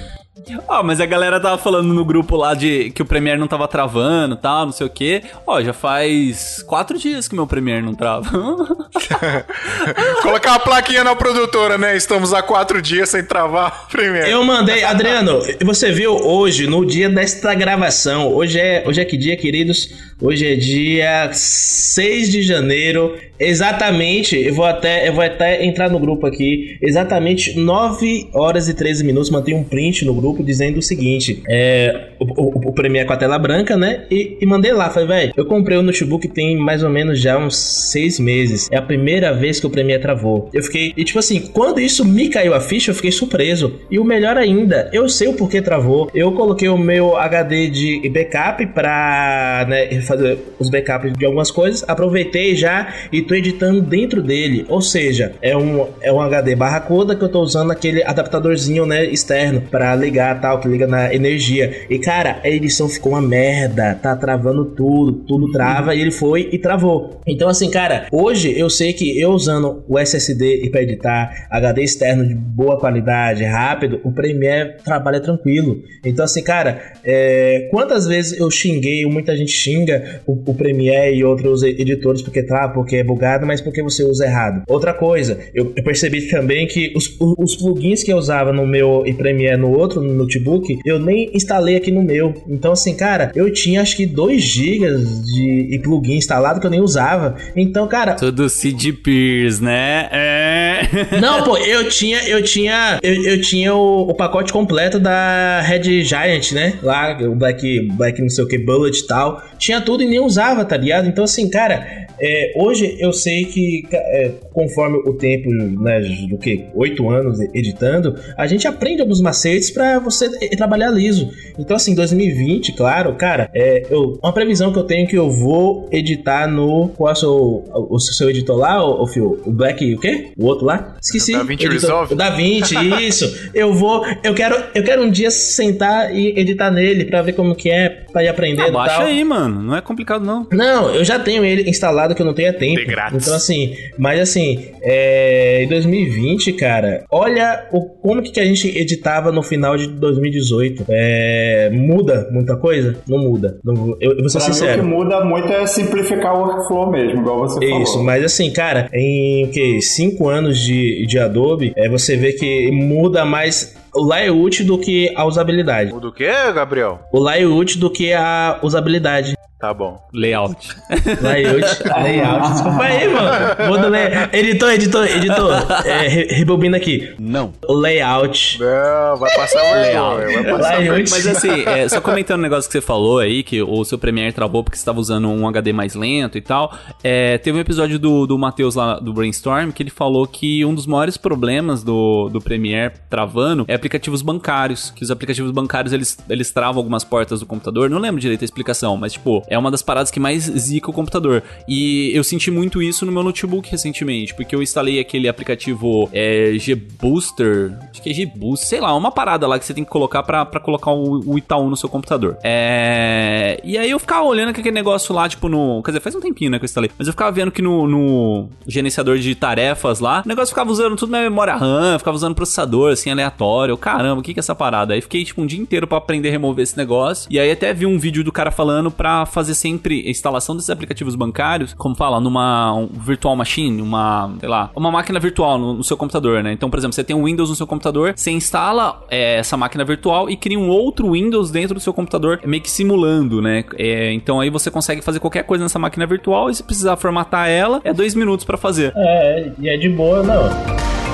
Ah, mas a galera tava falando no grupo lá de que o Premiere não tava travando e tal, não sei o quê. Ó, já faz quatro dias que meu Premiere não trava. Colocar uma plaquinha na produtora, né? Estamos há quatro dias sem travar primeiro. Eu mandei, Adriano, você viu hoje, no dia desta gravação, hoje é, hoje é que dia, queridos? Hoje é dia 6 de janeiro. Exatamente, eu vou até eu vou até entrar no grupo aqui. Exatamente 9 horas e 13 minutos. Mantém um print no grupo dizendo o seguinte: é, o, o, o Premiere com a tela branca, né? E, e mandei lá. Falei, velho, eu comprei o notebook tem mais ou menos já uns 6 meses. É a primeira vez que o Premiere travou. Eu fiquei. E tipo assim, quando isso me caiu a ficha, eu fiquei surpreso. E o melhor ainda, eu sei o porquê travou. Eu coloquei o meu HD de backup pra né, fazer os backups de algumas coisas. Aproveitei já e tô editando dentro dele. Ou seja, é um, é um HD barracuda que eu tô usando aquele adaptadorzinho, né, externo para ligar tal, que liga na energia. E cara, a edição ficou uma merda, tá travando tudo, tudo trava e ele foi e travou. Então assim, cara, hoje eu sei que eu usando o SSD e para editar HD externo de boa qualidade, rápido, o Premiere trabalha tranquilo. Então assim, cara, é, quantas vezes eu xinguei, muita gente xinga o, o Premiere e outros editores porque trava, porque é bugado, mas porque você usa errado. Outra coisa, eu, eu percebi também que os, os plugins que eu usava no meu e Premiere no outro no notebook, eu nem instalei aqui no meu. Então, assim, cara, eu tinha acho que 2 GB de plugin instalado que eu nem usava. Então, cara. Tudo Cid Pierce, né? É. Não, pô, eu tinha, eu tinha, eu, eu tinha o, o, pacote completo da Red Giant, né? Lá, o Black, Black não sei o que, Bullet e tal. Tinha tudo e nem usava, tá ligado? Então, assim, cara, é, hoje eu sei que é, conforme o tempo, né, do que? Oito anos editando, a gente aprende alguns macetes para você trabalhar liso. Então, assim, 2020, claro, cara, é, eu, uma previsão que eu tenho que eu vou editar no. Qual é o seu, o seu editor lá, o, o, Phil? O Black, o quê? O outro lá? Esqueci. Da Vinci Resolve? Da Vinci, isso. eu vou. Eu quero, eu quero um dia sentar e editar nele para ver como que é, pra ir aprendendo. Ah, baixa aí, mano. Não é complicado, não. Não, eu já tenho ele instalado que eu não tenho tempo. De grátis. Então, assim, mas assim, é, em 2020, cara, olha o, como que a gente editava no final de 2018. É, muda muita coisa? Não muda. Não, eu, eu vou ser pra sincero. Mim, o que muda muito é simplificar o workflow mesmo, igual você Isso, falou. Isso, mas assim, cara, em que cinco anos de, de Adobe, é, você vê que muda mais o layout do que a usabilidade. O do que, Gabriel? O layout do que a usabilidade. Tá bom. Layout. Layout. layout. Desculpa aí, mano. Muda layout. Editor, editor, editor. É, rebobina aqui. Não. Layout. Não, vai passar o layout. Vai passar layout. Mas assim, é, só comentando um negócio que você falou aí, que o seu Premiere travou porque você estava usando um HD mais lento e tal. É, teve um episódio do, do Matheus lá do Brainstorm que ele falou que um dos maiores problemas do, do Premiere travando é aplicativos bancários. Que os aplicativos bancários eles, eles travam algumas portas do computador. Não lembro direito a explicação, mas tipo, é uma das paradas que mais zica o computador. E eu senti muito isso no meu notebook recentemente, porque eu instalei aquele aplicativo é, G-Booster, acho que é G-Booster, sei lá, uma parada lá que você tem que colocar pra colocar o, o Itaú no seu computador. É... E aí eu ficava olhando aquele negócio lá, tipo, no. Quer dizer, faz um tempinho, né, que eu instalei. Mas eu ficava vendo que no, no gerenciador de tarefas lá, o negócio ficava usando tudo na memória RAM, ficava usando processador, assim, aleatório. Caramba, o que que é essa parada? Aí fiquei, tipo, um dia inteiro pra aprender a remover esse negócio. E aí até vi um vídeo do cara falando pra fazer sempre a instalação desses aplicativos bancários, como fala, numa um virtual machine, uma, sei lá, uma máquina virtual no, no, seu computador, né? Então, por exemplo, você tem um Windows no seu computador, você instala é, essa máquina virtual e cria um outro Windows dentro do seu computador, meio que simulando, né? É, então aí você consegue fazer qualquer coisa nessa máquina virtual e se precisar formatar ela, é dois minutos para fazer. É, e é de boa, não.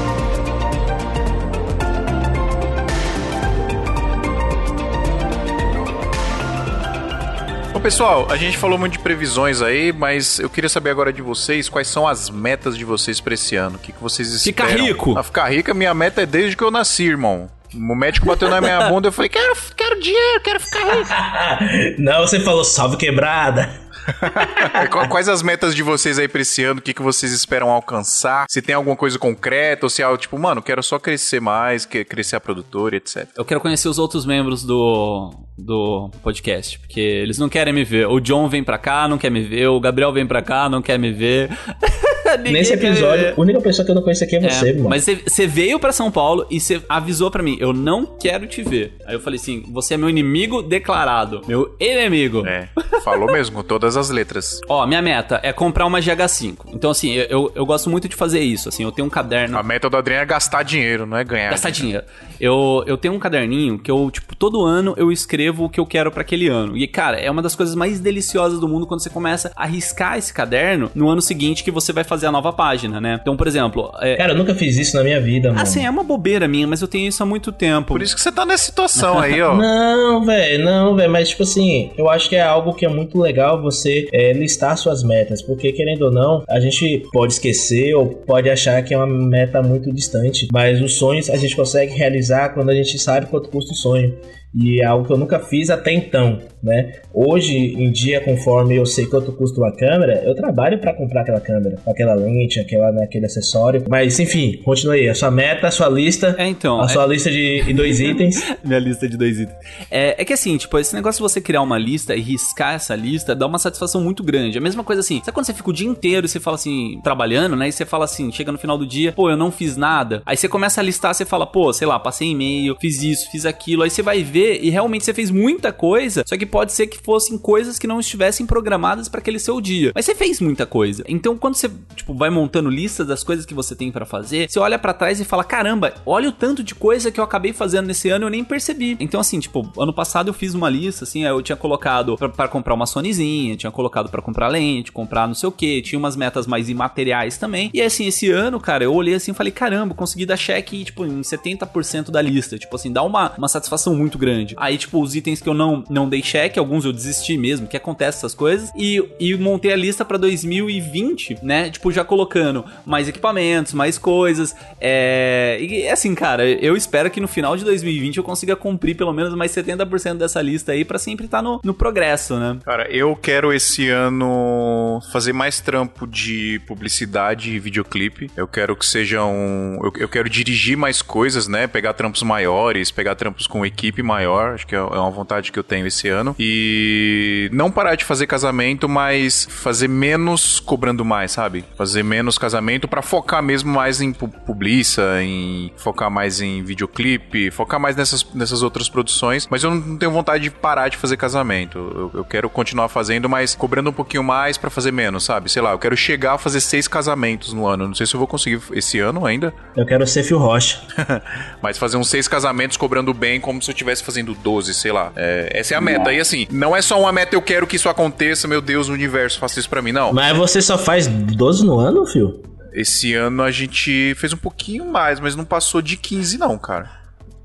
Pessoal, a gente falou muito de previsões aí, mas eu queria saber agora de vocês quais são as metas de vocês pra esse ano. O que, que vocês esperam? Ficar rico! A ficar rica, minha meta é desde que eu nasci, irmão. O médico bateu na minha bunda e eu falei, quero, quero dinheiro, quero ficar rico. Não, você falou salve quebrada. Quais as metas de vocês aí pra esse ano? O que, que vocês esperam alcançar? Se tem alguma coisa concreta ou se é algo tipo, mano, quero só crescer mais, crescer a produtora, etc. Eu quero conhecer os outros membros do, do podcast, porque eles não querem me ver. O John vem pra cá, não quer me ver. O Gabriel vem pra cá, não quer me ver. Ninguém nesse episódio, a única pessoa que eu não conheço aqui é você, é, mano. Mas você veio para São Paulo e você avisou para mim, eu não quero te ver. Aí eu falei assim, você é meu inimigo declarado, meu inimigo. É, falou mesmo, com todas as letras. Ó, minha meta é comprar uma GH5. Então, assim, eu, eu, eu, gosto muito de fazer isso, assim, eu tenho um caderno... A meta do Adriano é gastar dinheiro, não é ganhar. Gastar dinheiro. Eu, eu tenho um caderninho que eu, tipo, todo ano eu escrevo o que eu quero para aquele ano. E, cara, é uma das coisas mais deliciosas do mundo quando você começa a riscar esse caderno no ano seguinte que você vai fazer a nova página, né? Então, por exemplo. É... Cara, eu nunca fiz isso na minha vida, mano. Assim, é uma bobeira minha, mas eu tenho isso há muito tempo. Por isso que você tá nessa situação aí, ó. não, velho, não, velho. Mas, tipo assim, eu acho que é algo que é muito legal você é, listar suas metas. Porque, querendo ou não, a gente pode esquecer ou pode achar que é uma meta muito distante. Mas os sonhos a gente consegue realizar quando a gente sabe quanto custa o sonho e é algo que eu nunca fiz até então, né? Hoje em dia, conforme eu sei quanto custa uma câmera, eu trabalho para comprar aquela câmera, aquela lente, aquela, né, aquele acessório. Mas enfim, continue aí. A sua meta, a sua lista. É, então. A é... sua lista de, dois itens. Minha lista de dois itens. É, é que assim, tipo, esse negócio de você criar uma lista e riscar essa lista dá uma satisfação muito grande. A mesma coisa assim, sabe quando você fica o dia inteiro e você fala assim, trabalhando, né? E você fala assim, chega no final do dia, pô, eu não fiz nada. Aí você começa a listar, você fala, pô, sei lá, passei e-mail, fiz isso, fiz aquilo. Aí você vai ver e realmente você fez muita coisa, só que pode ser que fossem coisas que não estivessem programadas para aquele seu dia. Mas você fez muita coisa. Então, quando você, tipo, vai montando listas das coisas que você tem para fazer, você olha para trás e fala: "Caramba, olha o tanto de coisa que eu acabei fazendo nesse ano, eu nem percebi". Então, assim, tipo, ano passado eu fiz uma lista assim, eu tinha colocado para comprar uma Sonyzinha, tinha colocado para comprar lente, comprar não sei o tinha umas metas mais imateriais também. E assim, esse ano, cara, eu olhei assim e falei: "Caramba, consegui dar cheque, tipo, em 70% da lista". Tipo assim, dá uma, uma satisfação muito grande. Aí, tipo, os itens que eu não, não dei cheque, alguns eu desisti mesmo, que acontece essas coisas, e, e montei a lista para 2020, né? Tipo, já colocando mais equipamentos, mais coisas. É... E assim, cara, eu espero que no final de 2020 eu consiga cumprir pelo menos mais 70% dessa lista aí para sempre estar tá no, no progresso, né? Cara, eu quero esse ano fazer mais trampo de publicidade e videoclipe. Eu quero que seja um. Eu, eu quero dirigir mais coisas, né? Pegar trampos maiores, pegar trampos com equipe maior. Acho que é, é uma vontade que eu tenho esse ano. E não parar de fazer casamento, mas fazer menos cobrando mais, sabe? Fazer menos casamento para focar mesmo mais em publiça, em focar mais em videoclipe, focar mais nessas, nessas outras produções. Mas eu não tenho vontade de parar de fazer casamento. Eu, eu quero continuar fazendo, mas cobrando um pouquinho mais para fazer menos, sabe? Sei lá, eu quero chegar a fazer seis casamentos no ano. Não sei se eu vou conseguir esse ano ainda. Eu quero ser Fio Rocha. mas fazer uns seis casamentos cobrando bem, como se eu estivesse fazendo 12, sei lá. É, essa é a meta. E assim, não é só uma meta, eu quero que isso aconteça, meu Deus, o universo faça isso pra mim, não. Mas você só faz 12 no ano, fio? Esse ano a gente fez um pouquinho mais, mas não passou de 15, não, cara.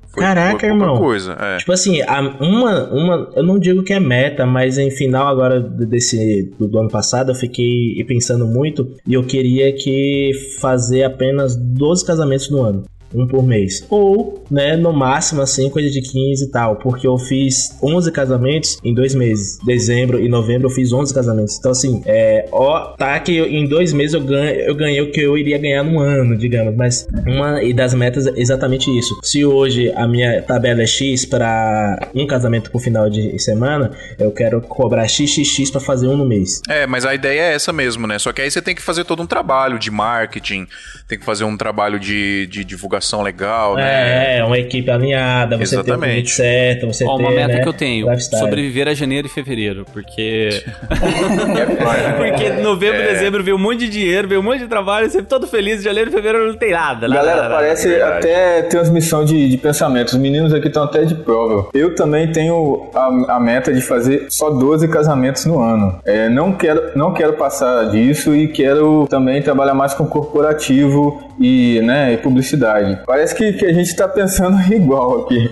Foi, Caraca, irmão. Coisa, é. Tipo assim, uma, uma. Eu não digo que é meta, mas em final agora desse do, do, ano passado eu fiquei pensando muito e eu queria que fazer apenas 12 casamentos no ano um por mês. Ou, né, no máximo assim, coisa de 15 e tal, porque eu fiz 11 casamentos em dois meses. Dezembro e novembro eu fiz 11 casamentos. Então, assim, é, ó, tá que eu, em dois meses eu, ganho, eu ganhei o que eu iria ganhar num ano, digamos, mas uma e das metas é exatamente isso. Se hoje a minha tabela é X para um casamento por final de semana, eu quero cobrar XXX para fazer um no mês. É, mas a ideia é essa mesmo, né? Só que aí você tem que fazer todo um trabalho de marketing, tem que fazer um trabalho de, de divulgação divulgação legal, né? É, uma equipe alinhada, você Exatamente. ter o certo, você Ó, ter, uma meta né, que eu tenho, lifestyle. sobreviver a janeiro e fevereiro, porque... porque novembro e é. dezembro veio um monte de dinheiro, veio um monte de trabalho, sempre todo feliz, janeiro e fevereiro não tem nada. nada Galera, nada, parece nada, até transmissão de, de pensamento, os meninos aqui estão até de prova. Eu também tenho a, a, meta de fazer só 12 casamentos no ano. É, não, quero, não quero passar disso e quero também trabalhar mais com corporativo e, né, e publicidade. Parece que, que a gente tá pensando igual aqui.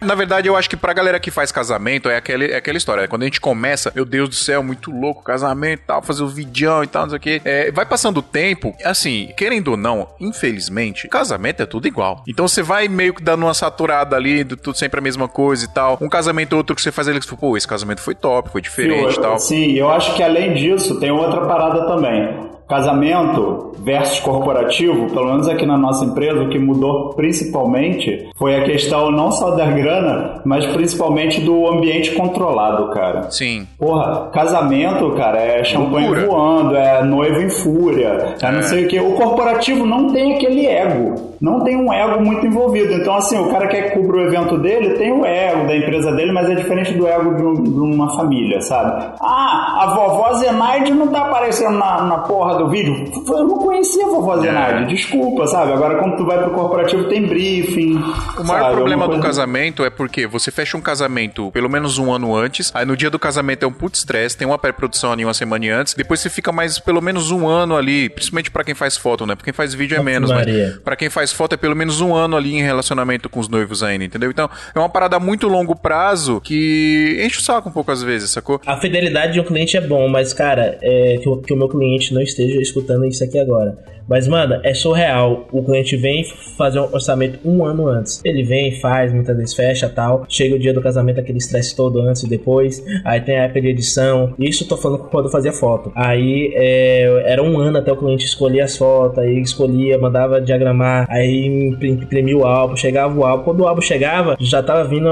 Na verdade, eu acho que pra galera que faz casamento é, aquele, é aquela história. Quando a gente começa, meu Deus do céu, muito louco, casamento e tal, fazer o vidão e tal, não sei o quê. É, vai passando o tempo, assim, querendo ou não, infelizmente, casamento é tudo igual. Então você vai meio que dando uma saturada ali, tudo sempre a mesma coisa e tal. Um casamento outro que você faz ali, que você pô, esse casamento foi top, foi diferente e tal. Sim, eu acho que além disso, tem outra parada também casamento versus corporativo, pelo menos aqui na nossa empresa, o que mudou principalmente foi a questão não só da grana, mas principalmente do ambiente controlado, cara. Sim. Porra, casamento, cara, é champanhe Loucura. voando, é noivo em fúria, é não sei o que. O corporativo não tem aquele ego, não tem um ego muito envolvido. Então, assim, o cara quer que cubra o evento dele, tem o ego da empresa dele, mas é diferente do ego de, um- de uma família, sabe? Ah, a vovó Zenaide não tá aparecendo na, na porra do vídeo. Eu não conhecia a vovó Zenaide, desculpa, sabe? Agora, quando tu vai pro corporativo, tem briefing. O maior problema do casamento é porque você fecha um casamento pelo menos um ano antes, aí no dia do casamento é um puto estresse, tem uma pré-produção ali uma semana antes, depois você fica mais pelo menos um ano ali, principalmente pra quem faz foto, né? Pra quem faz vídeo é menos, mas Maria. pra quem faz foto é pelo menos um ano ali em relacionamento com os noivos ainda, entendeu? Então é uma parada muito longo prazo que enche o saco um pouco às vezes, sacou? A fidelidade de um cliente é bom, mas, cara, é que, o- que o meu cliente não esteja escutando isso aqui agora. Mas, mano, é surreal. O cliente vem fazer um orçamento um ano antes. Ele vem, faz, muitas vezes fecha tal. Chega o dia do casamento, aquele estresse todo antes e depois. Aí tem a época de edição. Isso eu tô falando quando eu fazia foto. Aí é, era um ano até o cliente escolher as fotos. Aí escolhia, mandava diagramar. Aí imprim- imprimia o álbum. Chegava o álbum. Quando o álbum chegava, já tava vindo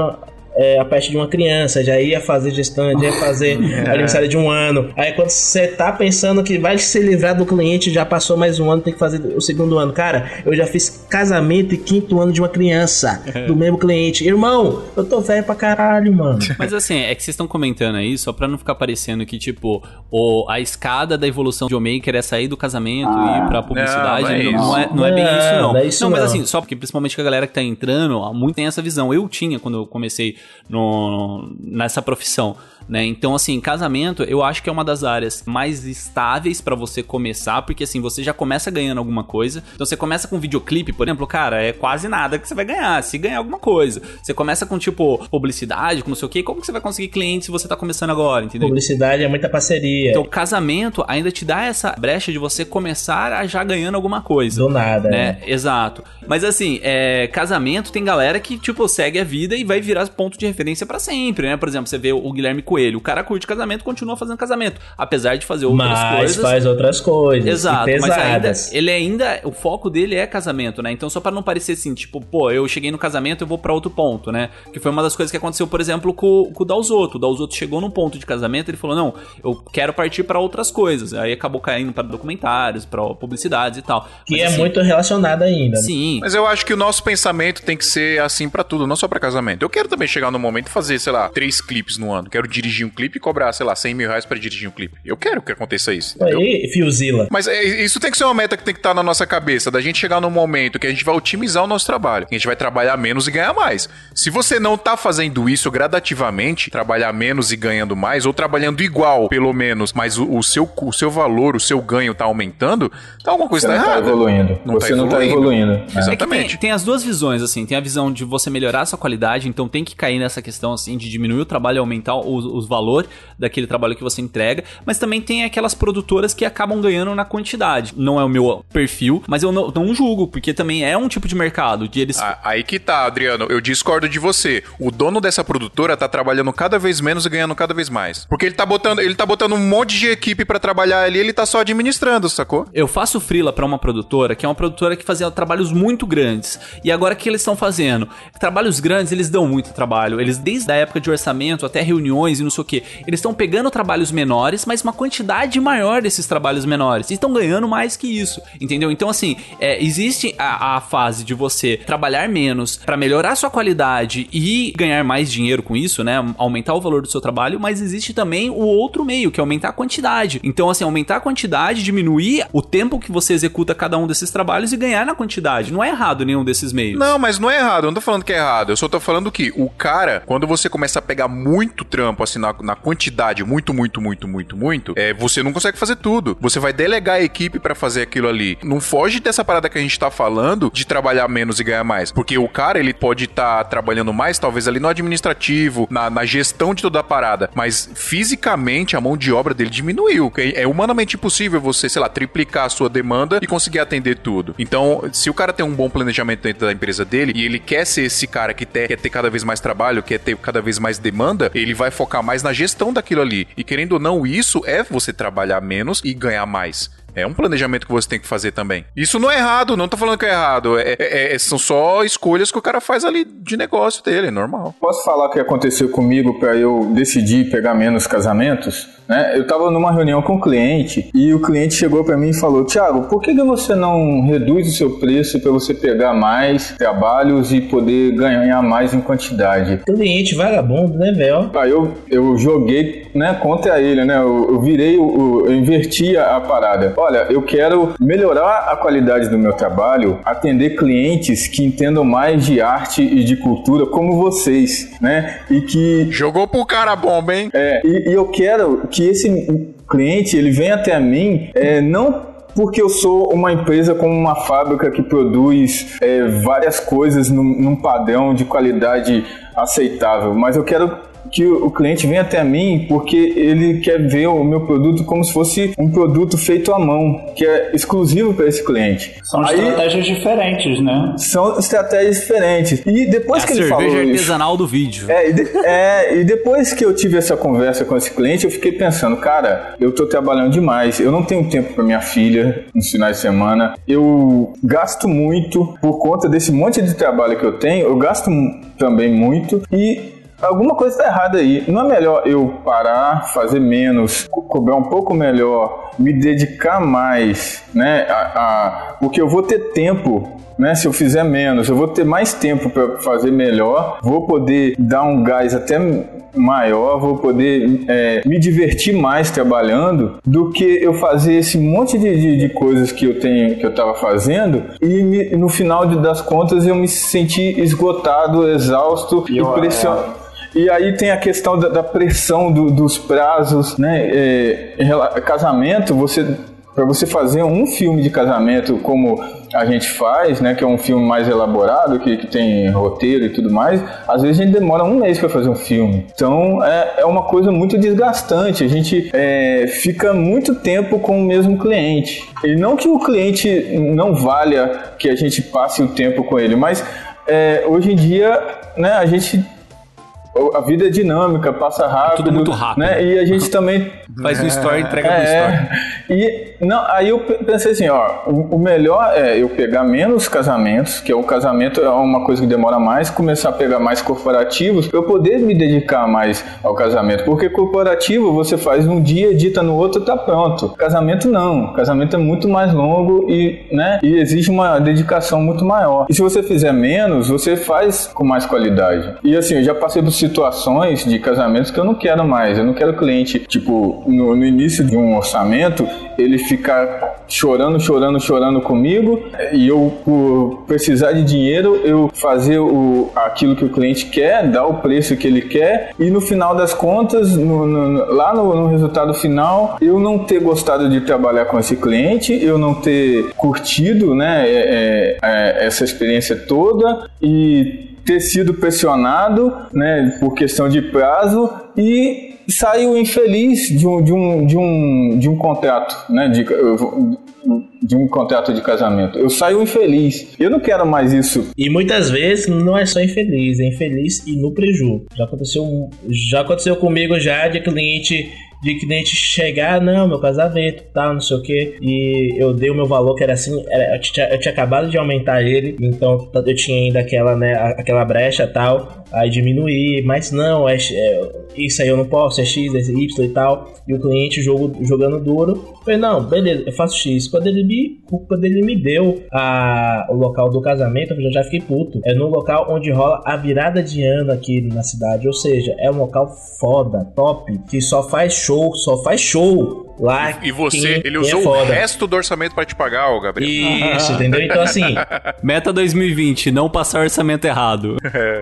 é, a peste de uma criança, já ia fazer gestante, já ia fazer aniversário de um ano. Aí quando você tá pensando que vai se livrar do cliente, já passou mais um ano, tem que fazer o segundo ano. Cara, eu já fiz casamento e quinto ano de uma criança, do mesmo cliente. Irmão, eu tô velho pra caralho, mano. Mas assim, é que vocês estão comentando aí, só pra não ficar parecendo que, tipo, o, a escada da evolução de Maker é sair do casamento e ir pra publicidade. não, é Não, não é, não é bem isso, não. não é isso não, mas assim, só porque principalmente que a galera que tá entrando, muito tem essa visão. Eu tinha quando eu comecei no, nessa profissão. Né? Então, assim, casamento eu acho que é uma das áreas mais estáveis pra você começar, porque assim, você já começa ganhando alguma coisa. Então, você começa com videoclipe, por exemplo, cara, é quase nada que você vai ganhar, se ganhar alguma coisa. Você começa com, tipo, publicidade, com não sei o quê, como que você vai conseguir cliente se você tá começando agora, entendeu? Publicidade é muita parceria. Então, casamento ainda te dá essa brecha de você começar a já ganhando alguma coisa. do nada, Né? né? Exato. Mas assim, é, casamento tem galera que, tipo, segue a vida e vai virar ponto de referência pra sempre, né? Por exemplo, você vê o Guilherme Coelho, o cara curte casamento, continua fazendo casamento, apesar de fazer outras Mas coisas. faz outras coisas. Exato, mas ainda pesadas. ele ainda o foco dele é casamento, né? Então só pra não parecer assim, tipo, pô, eu cheguei no casamento, eu vou pra outro ponto, né? Que foi uma das coisas que aconteceu, por exemplo, com, com o Dalzotto. O Dalzotto chegou num ponto de casamento, ele falou: "Não, eu quero partir pra outras coisas". Aí acabou caindo pra documentários, pra publicidades e tal. Que Mas, é assim, muito relacionado ainda. né? Sim. Mas eu acho que o nosso pensamento tem que ser assim pra tudo, não só pra casamento. Eu quero também chegar no momento e fazer, sei lá, três clipes no ano. Quero dirigir um clipe e cobrar, sei lá, 100 mil reais pra dirigir um clipe. Eu quero que aconteça isso, entendeu? Aí, Fiozila. Mas é, isso tem que ser uma meta que tem que estar na nossa cabeça, da gente chegar num momento que a gente vai otimizar o nosso trabalho, que a gente vai trabalhar menos e ganhar mais. Se você não tá fazendo isso gradativamente, trabalhar menos e ganhando mais, ou trabalhando igual, pelo menos, mas o, o seu, o seu valor, o seu ganho tá aumentando, então alguma coisa Você tá não tá errada. evoluindo. Não tá Você não tá evoluindo. evoluindo. É que tem, Exatamente. tem as duas visões, assim. Tem a visão de você melhorar a sua qualidade, então tem que cair nessa questão, assim, de diminuir o trabalho e aumentar os, os valor daquele trabalho que você entrega. Mas também tem aquelas produtoras que acabam ganhando na quantidade. Não é o meu perfil, mas eu não, não julgo, porque também é um tipo de mercado, de eles... Aí que tá, Adriano. Eu discordo de você. O dono dessa produtora tá trabalhando cada vez menos e ganhando cada vez mais. Porque ele tá botando, ele tá botando um monte de equipe pra trabalhar ali, ele tá só administrando, sacou? Eu faço frila pra uma produtora, que é uma produtora que fazia trabalhos muito grandes. E agora o que eles estão fazendo? Trabalhos grandes, eles dão muito trabalho. Eles, desde a época de orçamento até reuniões e não sei o que, eles estão pegando trabalhos menores, mas uma quantidade maior desses trabalhos menores. E estão ganhando mais que isso. Entendeu? Então, assim, é, existe a, a fase de você trabalhar menos pra melhorar sua qualidade e ganhar mais dinheiro com isso, né? Aumentar o valor do seu trabalho, mas existe também o outro meio, que é aumentar a quantidade. Então, assim, aumentar a quantidade, diminuir o tempo que você executa cada um desses trabalhos e ganhar na quantidade. Não é errado nenhum desses meios. Não, mas não é errado. Eu não tô falando que é errado. Eu só tô falando que o cara, quando você começa a pegar muito trampo, assim, na, na quantidade, muito, muito, muito, muito, muito, é, você não consegue fazer tudo. Você vai delegar a equipe pra fazer aquilo ali. Não foge dessa parada que a gente tá falando de trabalhar menos e ganhar mais. Porque o cara, ele pode estar trabalhando mais, talvez ali no administrativo, na, na gestão de toda a parada. Mas fisicamente a mão de obra dele diminuiu. que É humanamente impossível você, sei lá, triplicar a sua demanda e conseguir atender tudo. Então, se o cara tem um bom planejamento dentro da empresa dele e ele quer ser esse cara que te- quer ter cada vez mais trabalho, quer ter cada vez mais demanda, ele vai focar mais na gestão daquilo ali. E querendo ou não, isso é você trabalhar menos e ganhar mais. É um planejamento que você tem que fazer também. Isso não é errado, não tô falando que é errado. É, é- é- são só escolhas que o cara faz ali de negócio dele, é normal. Posso falar o que aconteceu comigo para eu decidir pegar menos casamentos? Né? Eu estava numa reunião com o cliente e o cliente chegou para mim e falou: Tiago, por que, que você não reduz o seu preço para você pegar mais trabalhos e poder ganhar mais em quantidade? Cliente vagabundo, né, velho? Aí eu, eu joguei né, contra ele, né? Eu, eu virei, o- eu inverti a, a parada. Olha, eu quero melhorar a qualidade do meu trabalho, atender clientes que entendam mais de arte e de cultura como vocês, né? E que Jogou pro cara a bomba, hein? é, e, e eu quero que esse cliente ele venha até mim é, não porque eu sou uma empresa como uma fábrica que produz é, várias coisas num, num padrão de qualidade aceitável, mas eu quero que o cliente venha até mim porque ele quer ver o meu produto como se fosse um produto feito à mão, que é exclusivo para esse cliente. São Aí, estratégias diferentes, né? são estratégias diferentes. E depois É a que ele falou cerveja isso, artesanal do vídeo. é e, de- é, e depois que eu tive essa conversa com esse cliente, eu fiquei pensando, cara, eu tô trabalhando demais, eu não tenho tempo para minha filha nos finais de semana, eu gasto muito por conta desse monte de trabalho que eu tenho, eu gasto também muito e alguma coisa tá errada aí. Não é melhor eu parar, fazer menos, co- cobrar um pouco melhor, me dedicar mais, né? A, a- porque eu vou ter tempo né? Se eu fizer menos, eu vou ter mais tempo para fazer melhor, vou poder dar um gás até maior, vou poder é, me divertir mais trabalhando do que eu fazer esse monte de, de, de coisas que eu tenho, que eu estava fazendo e me- no final de- das contas eu me senti esgotado, exausto e pressionado. E aí tem a questão da, da pressão do- dos prazos, né? É, em casamento, você para você fazer um filme de casamento como a gente faz, né, que é um filme mais elaborado, que, que tem roteiro e tudo mais, às vezes a gente demora um mês para fazer um filme. Então é, é uma coisa muito desgastante. A gente é, fica muito tempo com o mesmo cliente. E não que o cliente não valha que a gente passe o tempo com ele, mas é, hoje em dia, né, a gente a vida é dinâmica, passa rápido. tudo muito rápido. Né? E a gente também Faz no story, entrega no story. é, e não, aí eu pe- pensei assim, ó, o, o melhor é eu pegar menos casamentos, que é o casamento é uma coisa que demora mais, começar a pegar mais corporativos, pra eu poder me dedicar mais ao casamento, porque corporativo você faz um dia, edita no outro, tá pronto. Casamento não, casamento é muito mais longo e, né, e exige uma dedicação muito maior. E se você fizer menos, você faz com mais qualidade. E assim, eu já passei por situações de casamentos que eu não quero mais, eu não quero cliente, tipo, no, no início de um orçamento, ele ficar chorando, chorando, chorando comigo e eu, por precisar de dinheiro, eu fazer o, aquilo que o cliente quer, dar o preço que ele quer e no final das contas, no- no- lá no, resultado final, eu não ter gostado de trabalhar com esse cliente, eu não ter curtido né, é, é, é, essa experiência toda e ter sido pressionado né, por questão de prazo e saiu infeliz de um, de um, de um, de um contrato, né, de, de um contrato de casamento. Eu saio infeliz. Eu não quero mais isso. E muitas vezes não é só infeliz, é infeliz e no preju. Já aconteceu, já aconteceu comigo já de cliente de cliente chegar, não, meu casamento, tal, não sei o que, e eu dei o meu valor que era assim, era- eu, tinha, eu tinha acabado de aumentar ele, então eu tinha ainda aquela, né, aquela brecha tal, aí diminuir, mas não, é, é- isso aí eu não posso, é X, é Y e tal, e o cliente jogo, jogando duro, falei, não, beleza, eu faço X, quando ele me, quando ele me deu a, o local do casamento, eu já fiquei puto, é no local onde rola a virada de ano aqui na cidade, ou seja, é um local foda, top, que só faz show, só faz show lá. E você, quem- ele quem usou é o resto do orçamento pra te pagar, ô Gabriel. Isso, entendeu? Então assim, Meta 2020, não passar orçamento errado.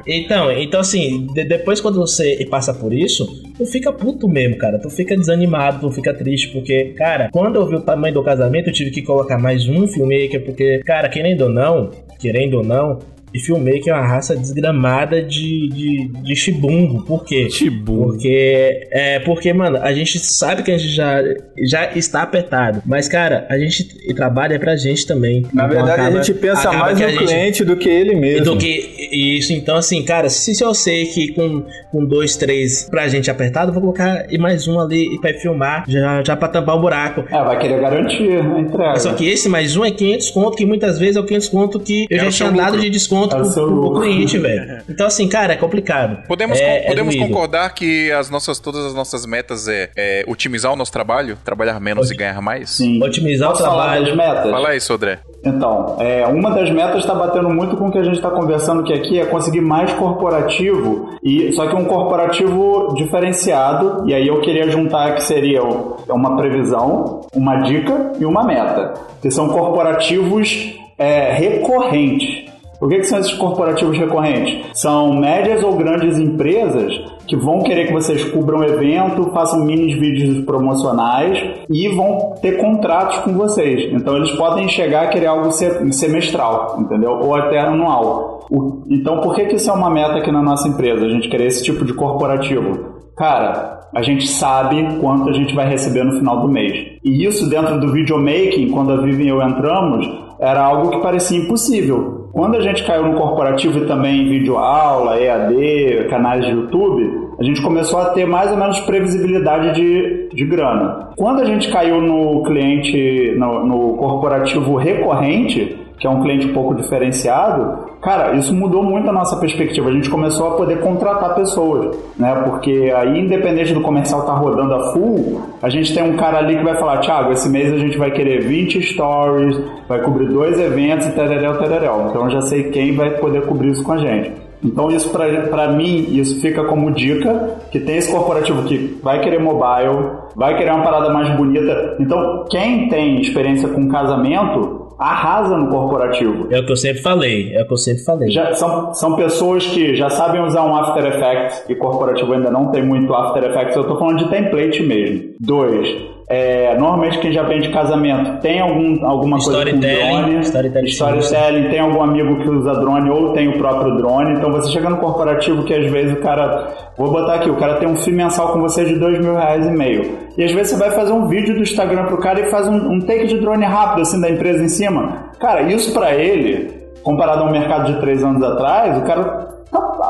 Então, então assim, de- depois quando você passa por isso, tu fica puto mesmo, cara. Tu fica desanimado, tu fica triste, porque, cara, quando eu vi o tamanho do casamento, eu tive que colocar mais um filmmaker, porque, cara, querendo ou não, querendo ou não, E filmmaker é uma raça desgramada de, de, de chibungo. Por quê? Chibungo. Porque, é, porque, mano, a gente sabe que a gente já, já está apertado. Mas, cara, a gente trabalha pra gente também. Na Então, verdade, acaba- a gente pensa mais no gente- cliente do que ele mesmo. do que isso, então assim, cara, se, se eu sei que com, com dois, três pra gente apertado, eu vou colocar e mais um ali pra filmar, já, já pra tampar o buraco. É, vai querer garantir entrega. Só que esse mais um é 500 conto, que muitas vezes é o 500 conto que eu É já tinha dado de desconto É o seu pro, pro lucro. cliente, velho. Então assim, cara, é complicado. Podemos, é, con- podemos é concordar que as nossas, todas as nossas metas é, é otimizar o nosso trabalho, trabalhar menos e ganhar mais? Sim. Otimizar o Posso falar trabalho. das metas? Fala isso, André. Então, é, uma das metas está batendo muito com o que a gente está conversando que aqui é conseguir mais corporativo e só que um corporativo diferenciado e aí eu queria juntar que seria o- é uma previsão, uma dica e uma meta que são corporativos é, recorrentes. O que, que são esses corporativos recorrentes? São médias ou grandes empresas que vão querer que vocês cubram o evento, façam mini vídeos promocionais e vão ter contratos com vocês. Então eles podem chegar a querer algo se- semestral, entendeu? Ou até anual. Então por que, que isso é uma meta aqui na nossa empresa? A gente querer esse tipo de corporativo? Cara, a gente sabe quanto a gente vai receber no final do mês. E isso dentro do videomaking, quando a Vivian e eu entramos, era algo que parecia impossível. Quando a gente caiu no corporativo e também em videoaula, EAD, canais de YouTube, a gente começou a ter mais ou menos previsibilidade de, de grana. Quando a gente caiu no cliente, no, no corporativo recorrente, que é um cliente um pouco diferenciado, cara, isso mudou muito a nossa perspectiva. A gente começou a poder contratar pessoas, né? Porque aí, independente do comercial estar rodando a full, a gente tem um cara ali que vai falar, Thiago, esse mês a gente vai querer 20 stories, vai cobrir dois eventos e tereréu, tereréu. Então eu já sei quem vai poder cobrir isso com a gente. Então isso pra mim, isso fica como dica, que tem esse corporativo que vai querer mobile, vai querer uma parada mais bonita. Então quem tem experiência com casamento, arrasa no corporativo. É o que eu sempre falei, é o que eu sempre falei. Já, são, são pessoas que já sabem usar um After Effects e corporativo ainda não tem muito After Effects. Eu tô falando de template mesmo. Dois, é, normalmente quem já vende casamento tem algum, alguma coisa com drone. storytelling. Storytelling, tem algum amigo que usa drone ou tem o próprio drone. Então você chega no corporativo que às vezes o cara. Vou botar aqui, o cara tem um FII mensal com você de dois mil reais e meio. E às vezes você vai fazer um vídeo do Instagram pro cara e faz um, um take de drone rápido, assim, da empresa em cima. Cara, isso pra ele, comparado ao mercado de três anos atrás, o cara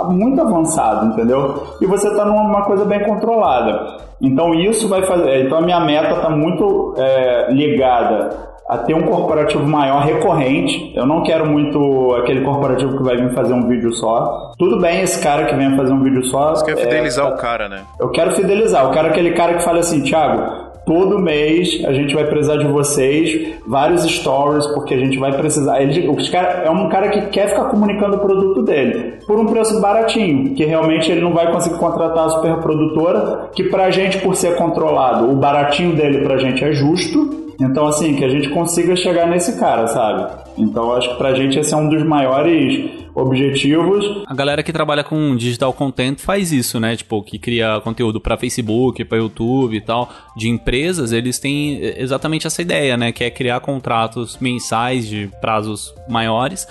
muito avançado, entendeu? E você tá numa coisa bem controlada. Então isso vai fazer. Então a minha meta tá muito é, ligada a ter um corporativo maior recorrente. Eu não quero muito aquele corporativo que vai vir fazer um vídeo só. Tudo bem esse cara que vem fazer um vídeo só. Você quer é, fidelizar o cara, né? eu quero fidelizar. Eu quero aquele cara que fale assim, Thiago, todo mês a gente vai precisar de vocês, vários stories, porque a gente vai precisar. Ele, cara, é um cara que quer ficar comunicando o produto dele por um preço baratinho, que realmente ele não vai conseguir contratar a super produtora, que pra gente, por ser controlado, o baratinho dele pra gente é justo. Então, assim, que a gente consiga chegar nesse cara, sabe? Então, acho que pra gente esse é um dos maiores objetivos. A galera que trabalha com digital content faz isso, né? Tipo, que cria conteúdo pra Facebook, pra YouTube e tal, de empresas, eles têm exatamente essa ideia, né? Que é criar contratos mensais de prazos maiores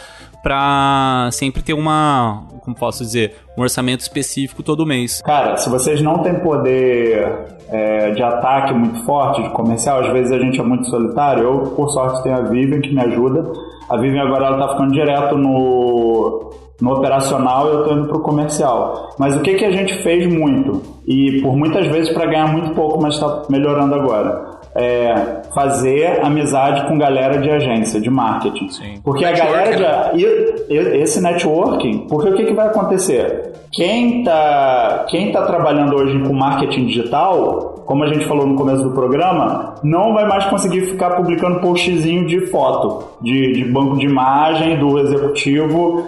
pra sempre ter uma, como posso dizer, um orçamento específico todo mês. Cara, se vocês não têm poder é, de ataque muito forte, de comercial, às vezes a gente é muito solitário. Eu, por sorte, tenho a Vivian que me ajuda. A Vivian agora ela tá ficando direto no, no operacional e eu tô indo pro comercial. Mas o que, que a gente fez muito? E por muitas vezes para ganhar muito pouco, mas está melhorando agora. É fazer amizade com galera de agência, de marketing. Sim. Porque a galera de, e- esse networking, porque o que, que vai acontecer? Quem tá, quem tá trabalhando hoje com marketing digital, como a gente falou no começo do programa, não vai mais conseguir ficar publicando postzinho de foto, de, de banco de imagem do executivo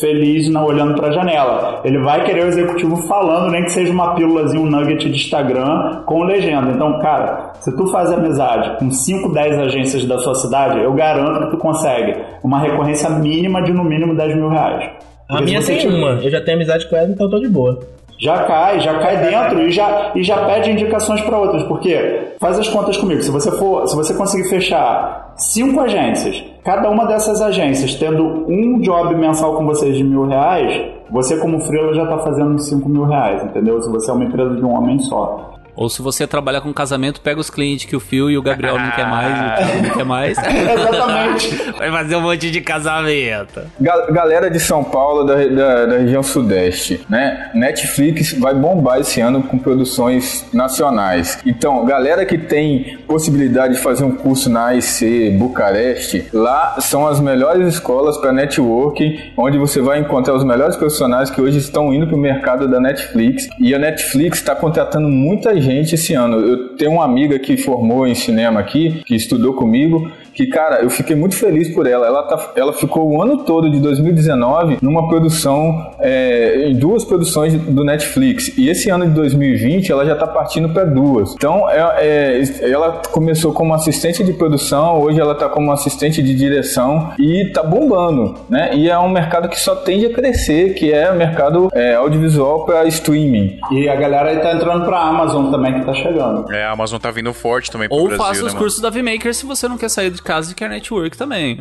feliz não olhando para a janela. Ele vai querer o executivo falando, nem que seja uma pílulazinha, um nugget de Instagram com legenda. Então, cara, se tu faz amizade com 5, 10 agências da sua cidade, eu garanto que tu consegue uma recorrência mínima de no mínimo 10 mil reais. A Porque minha tem tiver- uma, eu já tenho amizade com ela, então eu tô de boa. já cai, já cai dentro e já, e já pede indicações para outras, porque faz as contas comigo. Se você for, se você conseguir fechar cinco agências. Cada uma dessas agências tendo um job mensal com vocês de mil reais, você como freela já está fazendo cinco mil reais, entendeu? Se você é uma empresa de um homem só. Ou se você trabalha com casamento, pega os clientes que o Phil e o Gabriel não quer mais, e o Thiago não quer mais. Exatamente. Vai fazer um monte de casamento. Ga- galera de São Paulo, da, da- da região sudeste, né? Netflix vai bombar esse ano com produções nacionais. Então, galera que tem possibilidade de fazer um curso na AIC Bucareste, lá são as melhores escolas para networking, onde você vai encontrar os melhores profissionais que hoje estão indo para o mercado da Netflix. E a Netflix está contratando muita gente esse ano. Eu tenho uma amiga que formou em cinema aqui, que estudou comigo, que, cara, eu fiquei muito feliz por ela. Ela, tá, ela ficou o ano todo de 2019 numa produção, é, em duas produções do Netflix. E esse ano de 2020 ela já tá partindo para duas. Então, é, é, ela começou como assistente de produção, hoje ela tá como assistente de direção e tá bombando, né? E é um mercado que só tende a crescer, que é o mercado é, audiovisual para streaming. E a galera aí tá entrando pra Amazon também, que tá chegando. É, a Amazon tá vindo forte também pro Ou Brasil, faça né, os mano? cursos da VMaker se você não quer sair de casa e quer network também.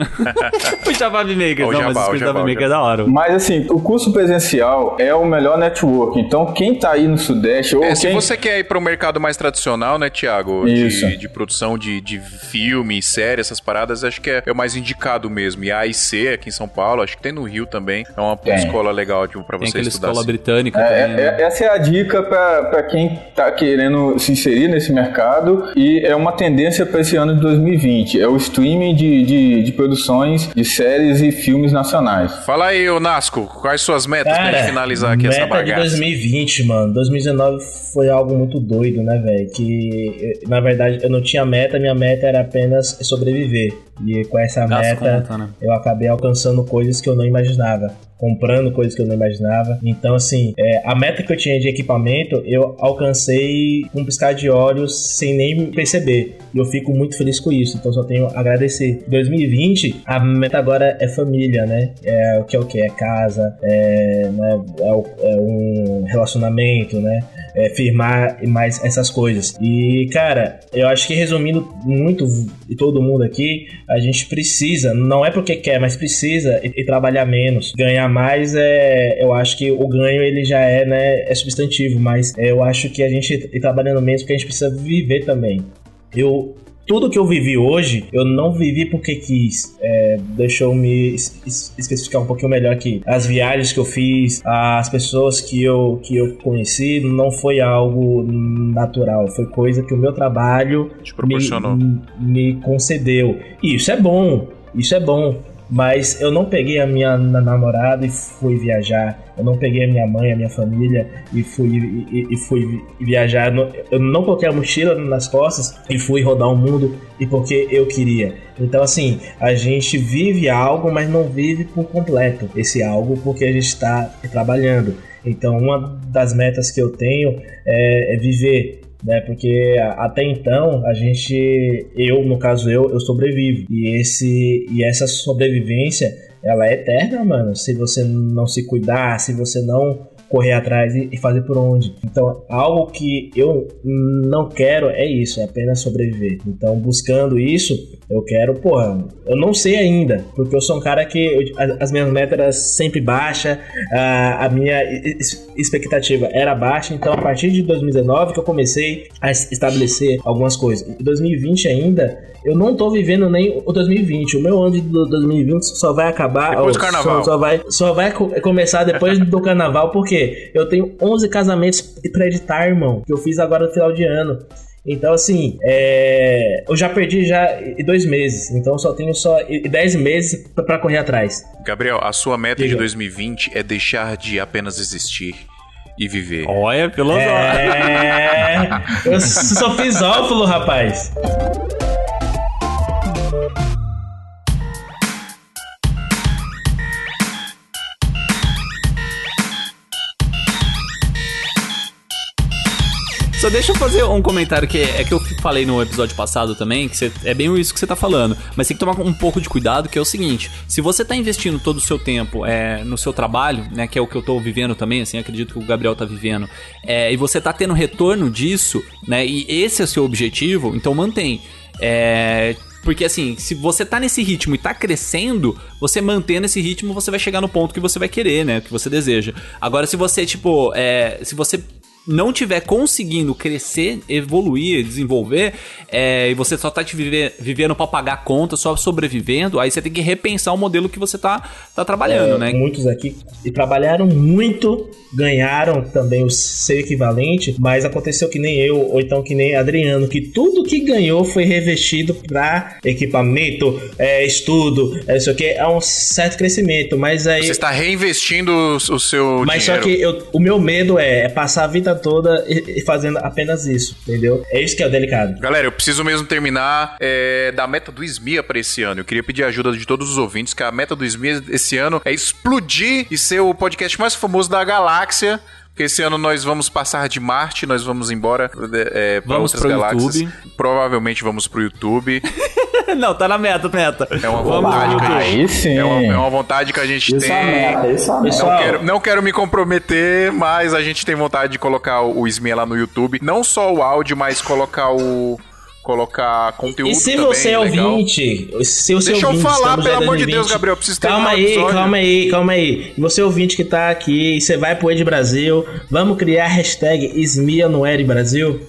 Puxa pra VMaker, Ó o não, mas jabá, os o jabá, o VMaker é da hora. Mas assim, o curso presencial é o melhor network. Então, quem tá aí no Sudeste ou É, se quem você quer ir para um mercado mais tradicional, né, Thiago? Isso. De, de produção de, de filme, série, essas paradas, acho que é, é o mais indicado mesmo. E a AIC aqui em São Paulo, acho que tem no Rio também. É uma Tem. escola legal pra Tem você aquela estudar. escola assim. britânica É, também. né? é- essa é a dica para quem está querendo se inserir nesse mercado e é uma tendência para esse ano de 2020. É o streaming de, de, de produções de séries e filmes nacionais. Fala aí, ô Nasco, quais suas metas pra gente finalizar aqui essa meta de bagaça? 2020, mano. 2019 foi algo muito doido, né, velho? Que, eh, na verdade, eu não tinha meta, minha meta era apenas sobreviver. E com essa Gasta meta, conta, né? eu acabei alcançando coisas que eu não imaginava. Comprando coisas que eu não imaginava. Então, assim, é, a meta que eu tinha de equipamento, eu alcancei com um piscar de olhos sem nem perceber. E eu fico muito feliz com isso. Então, só tenho a agradecer. 2020, a meta agora é família, né? É o que é o que? É casa, é, né, é, é um relacionamento, né? É firmar mais essas coisas. E, cara, eu acho que resumindo muito, e todo mundo aqui, a gente precisa, não é porque quer, mas precisa e, e trabalhar menos. Ganhar mais, é, eu acho que o ganho ele já é, né, é substantivo, mas eu acho que a gente ir trabalhando menos porque a gente precisa viver também. Eu tudo que eu vivi hoje, eu não vivi porque quis. É, deixa eu me es- es- especificar um pouquinho melhor aqui. As viagens que eu fiz, as pessoas que eu, que eu conheci, não foi algo natural. Foi coisa que o meu trabalho me, me concedeu. E isso é bom, isso é bom. Mas eu não peguei a minha na- namorada e fui viajar. Eu não peguei a minha mãe, a minha família e fui, e, e- fui vi- viajar. Eu não coloquei a mochila nas costas e fui rodar o mundo e porque eu queria. Então, assim, a gente vive algo, mas não vive por completo esse algo porque a gente está trabalhando. Então, uma das metas que eu tenho é, é viver né? Porque até então a gente, eu no caso eu, eu sobrevivo e esse e essa sobrevivência ela é eterna, mano. Se você não se cuidar, se você não correr atrás e fazer por onde. Então, algo que eu não quero é isso, é apenas sobreviver. Então, buscando isso, eu quero, porra, eu não sei ainda, porque eu sou um cara que eu- as, as minhas metas eram sempre baixas, a, a minha expectativa era baixa, então a partir de 2019 que eu comecei a es- estabelecer algumas coisas. Em 2020 ainda, eu não tô vivendo nem o 2020. O meu ano de do- 2020 só vai acabar. Depois do carnaval. Só, só vai, só vai co- começar depois do carnaval, porque eu tenho 11 casamentos pra editar, irmão, que eu fiz agora no final de ano. Então, assim, é, eu já perdi já dois meses. Então, eu só tenho só 10 meses pra- pra correr atrás. Gabriel, a sua meta de Diga. 2020 é deixar de apenas existir e viver. Olha, filosófico. É, eu sou fisófilo, rapaz. Só deixa eu fazer um comentário que é, que eu falei no episódio passado também, que é bem isso que você tá falando. Mas tem que tomar um pouco de cuidado, que é o seguinte: se você tá investindo todo o seu tempo é, no seu trabalho, né? Que é o que eu tô vivendo também, assim, acredito que o Gabriel tá vivendo, é, e você tá tendo retorno disso, né? E esse é o seu objetivo, então mantém. É, Porque assim, se você tá nesse ritmo e tá crescendo, você mantendo esse ritmo, você vai chegar no ponto que você vai querer, né? Que você deseja. Agora, se você, tipo, é, se você não tiver conseguindo crescer, evoluir, desenvolver, é, e você só tá te viver, vivendo pra pagar conta, só sobrevivendo, aí você tem que repensar o modelo que você tá, tá trabalhando, É, né? Muitos aqui e trabalharam muito, ganharam também o seu equivalente, mas aconteceu que nem eu, ou então que nem Adriano, que tudo que ganhou foi revestido para equipamento, é, estudo, é, isso aqui, é um certo crescimento, mas aí. Você está reinvestindo o, o seu Mas dinheiro. só que eu- o meu medo é, é passar a vida toda e, e fazendo apenas isso, entendeu? É isso que é o delicado. Galera, eu preciso mesmo terminar é, da meta do SMIA para esse ano. Eu queria pedir a ajuda de todos os ouvintes, que a meta do SMIA esse ano é explodir e ser o podcast mais famoso da galáxia. Porque esse ano nós vamos passar de Marte, nós vamos embora é, para outras pro galáxias. YouTube. Provavelmente vamos pro YouTube. não, tá na meta, meta. É uma vontade que a sim. É uma, é uma vontade que a gente Isso tem. é meta, isso é meta. Não quero, não quero me comprometer, mas a gente tem vontade de colocar o, o SMIA lá no YouTube. Não só o áudio, mas colocar o. Colocar conteúdo E se também, você é legal. ouvinte, se você Deixa eu ouvinte, falar, estamos pelo amor de 2020. Deus, Gabriel, eu preciso Calma aí, episódio. calma aí, calma aí. Você ouvinte que tá aqui, você vai pro Ed Brasil, vamos criar a hashtag Esmia no Ed Brasil?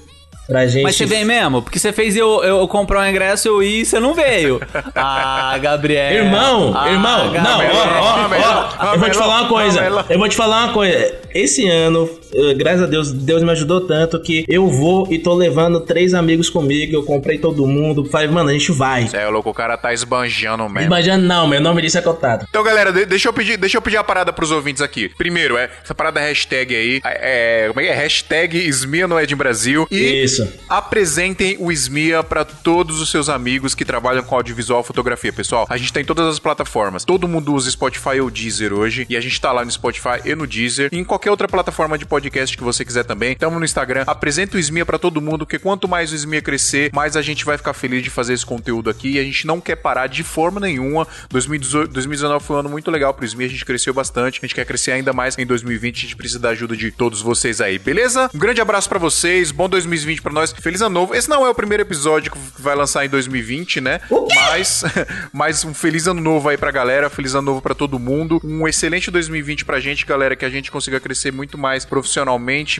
Pra gente... Mas você vem mesmo? Porque você fez eu, eu comprar um ingresso eu ir e você não veio. Ah, Gabriel. Irmão, Ah, irmão, não, Gabriel. ó, ó, Gabriel, ó, eu vou te falar uma coisa, eu vou te falar uma coisa, esse ano, graças a Deus, Deus me ajudou tanto que eu vou e tô levando três amigos comigo, eu comprei todo mundo, falei, mano, a gente vai. É, louco, o cara tá esbanjando mesmo. Imagina, não, meu nome disso é contato. Então, galera, de- deixa eu pedir, deixa eu pedir a parada pros ouvintes aqui. Primeiro, é essa parada hashtag aí. É, como é que é? Hashtag Esmia no Ed Brasil. E Isso. apresentem o Esmia pra todos os seus amigos que trabalham com audiovisual fotografia. Pessoal, a gente tá em todas as plataformas. Todo mundo usa Spotify ou Deezer hoje. E a gente tá lá no Spotify e no Deezer. E em qualquer outra plataforma de podcast que você quiser também. Tamo no Instagram. Apresenta o Esmia pra todo mundo, porque quanto mais o Esmia crescer, mais a gente vai ficar feliz de fazer esse conteúdo aqui. E a gente não quer parar de forma nenhuma. 2018, 2019 foi um ano muito legal pro Esmia. A gente cresceu bastante. A gente quer crescer ainda mais em 2020. A gente precisa da ajuda de todos vocês aí, beleza? Um grande abraço pra vocês. Bom 2020 pra nós. Feliz ano novo. Esse não é o primeiro episódio que vai lançar em 2020, né? Mas, mas um feliz ano novo aí pra galera. Feliz ano novo pra todo mundo. Um excelente 2020 pra gente, galera. Que a gente consiga crescer muito mais profissionalmente,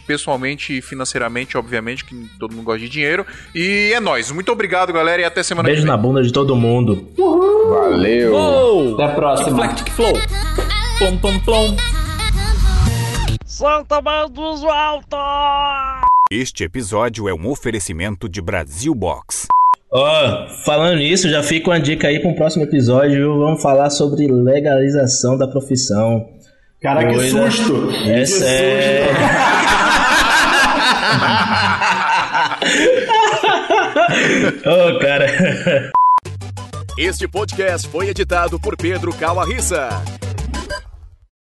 pessoalmente e financeiramente, obviamente, que todo mundo gosta de dinheiro. E é nóis. Muito obrigado, galera. E até semana Beijo que vem. na bunda de todo mundo. Valeu. Oh! Até a próxima. Flectic Flow. Plom, plom, plom. Este episódio é um oferecimento de Brasil Box. Ó, falando nisso, já fica uma dica aí para um próximo episódio. Vamos falar sobre legalização da profissão. Cara, que susto! É que sério. Ô, cara. Este podcast foi editado por Pedro Calarissa.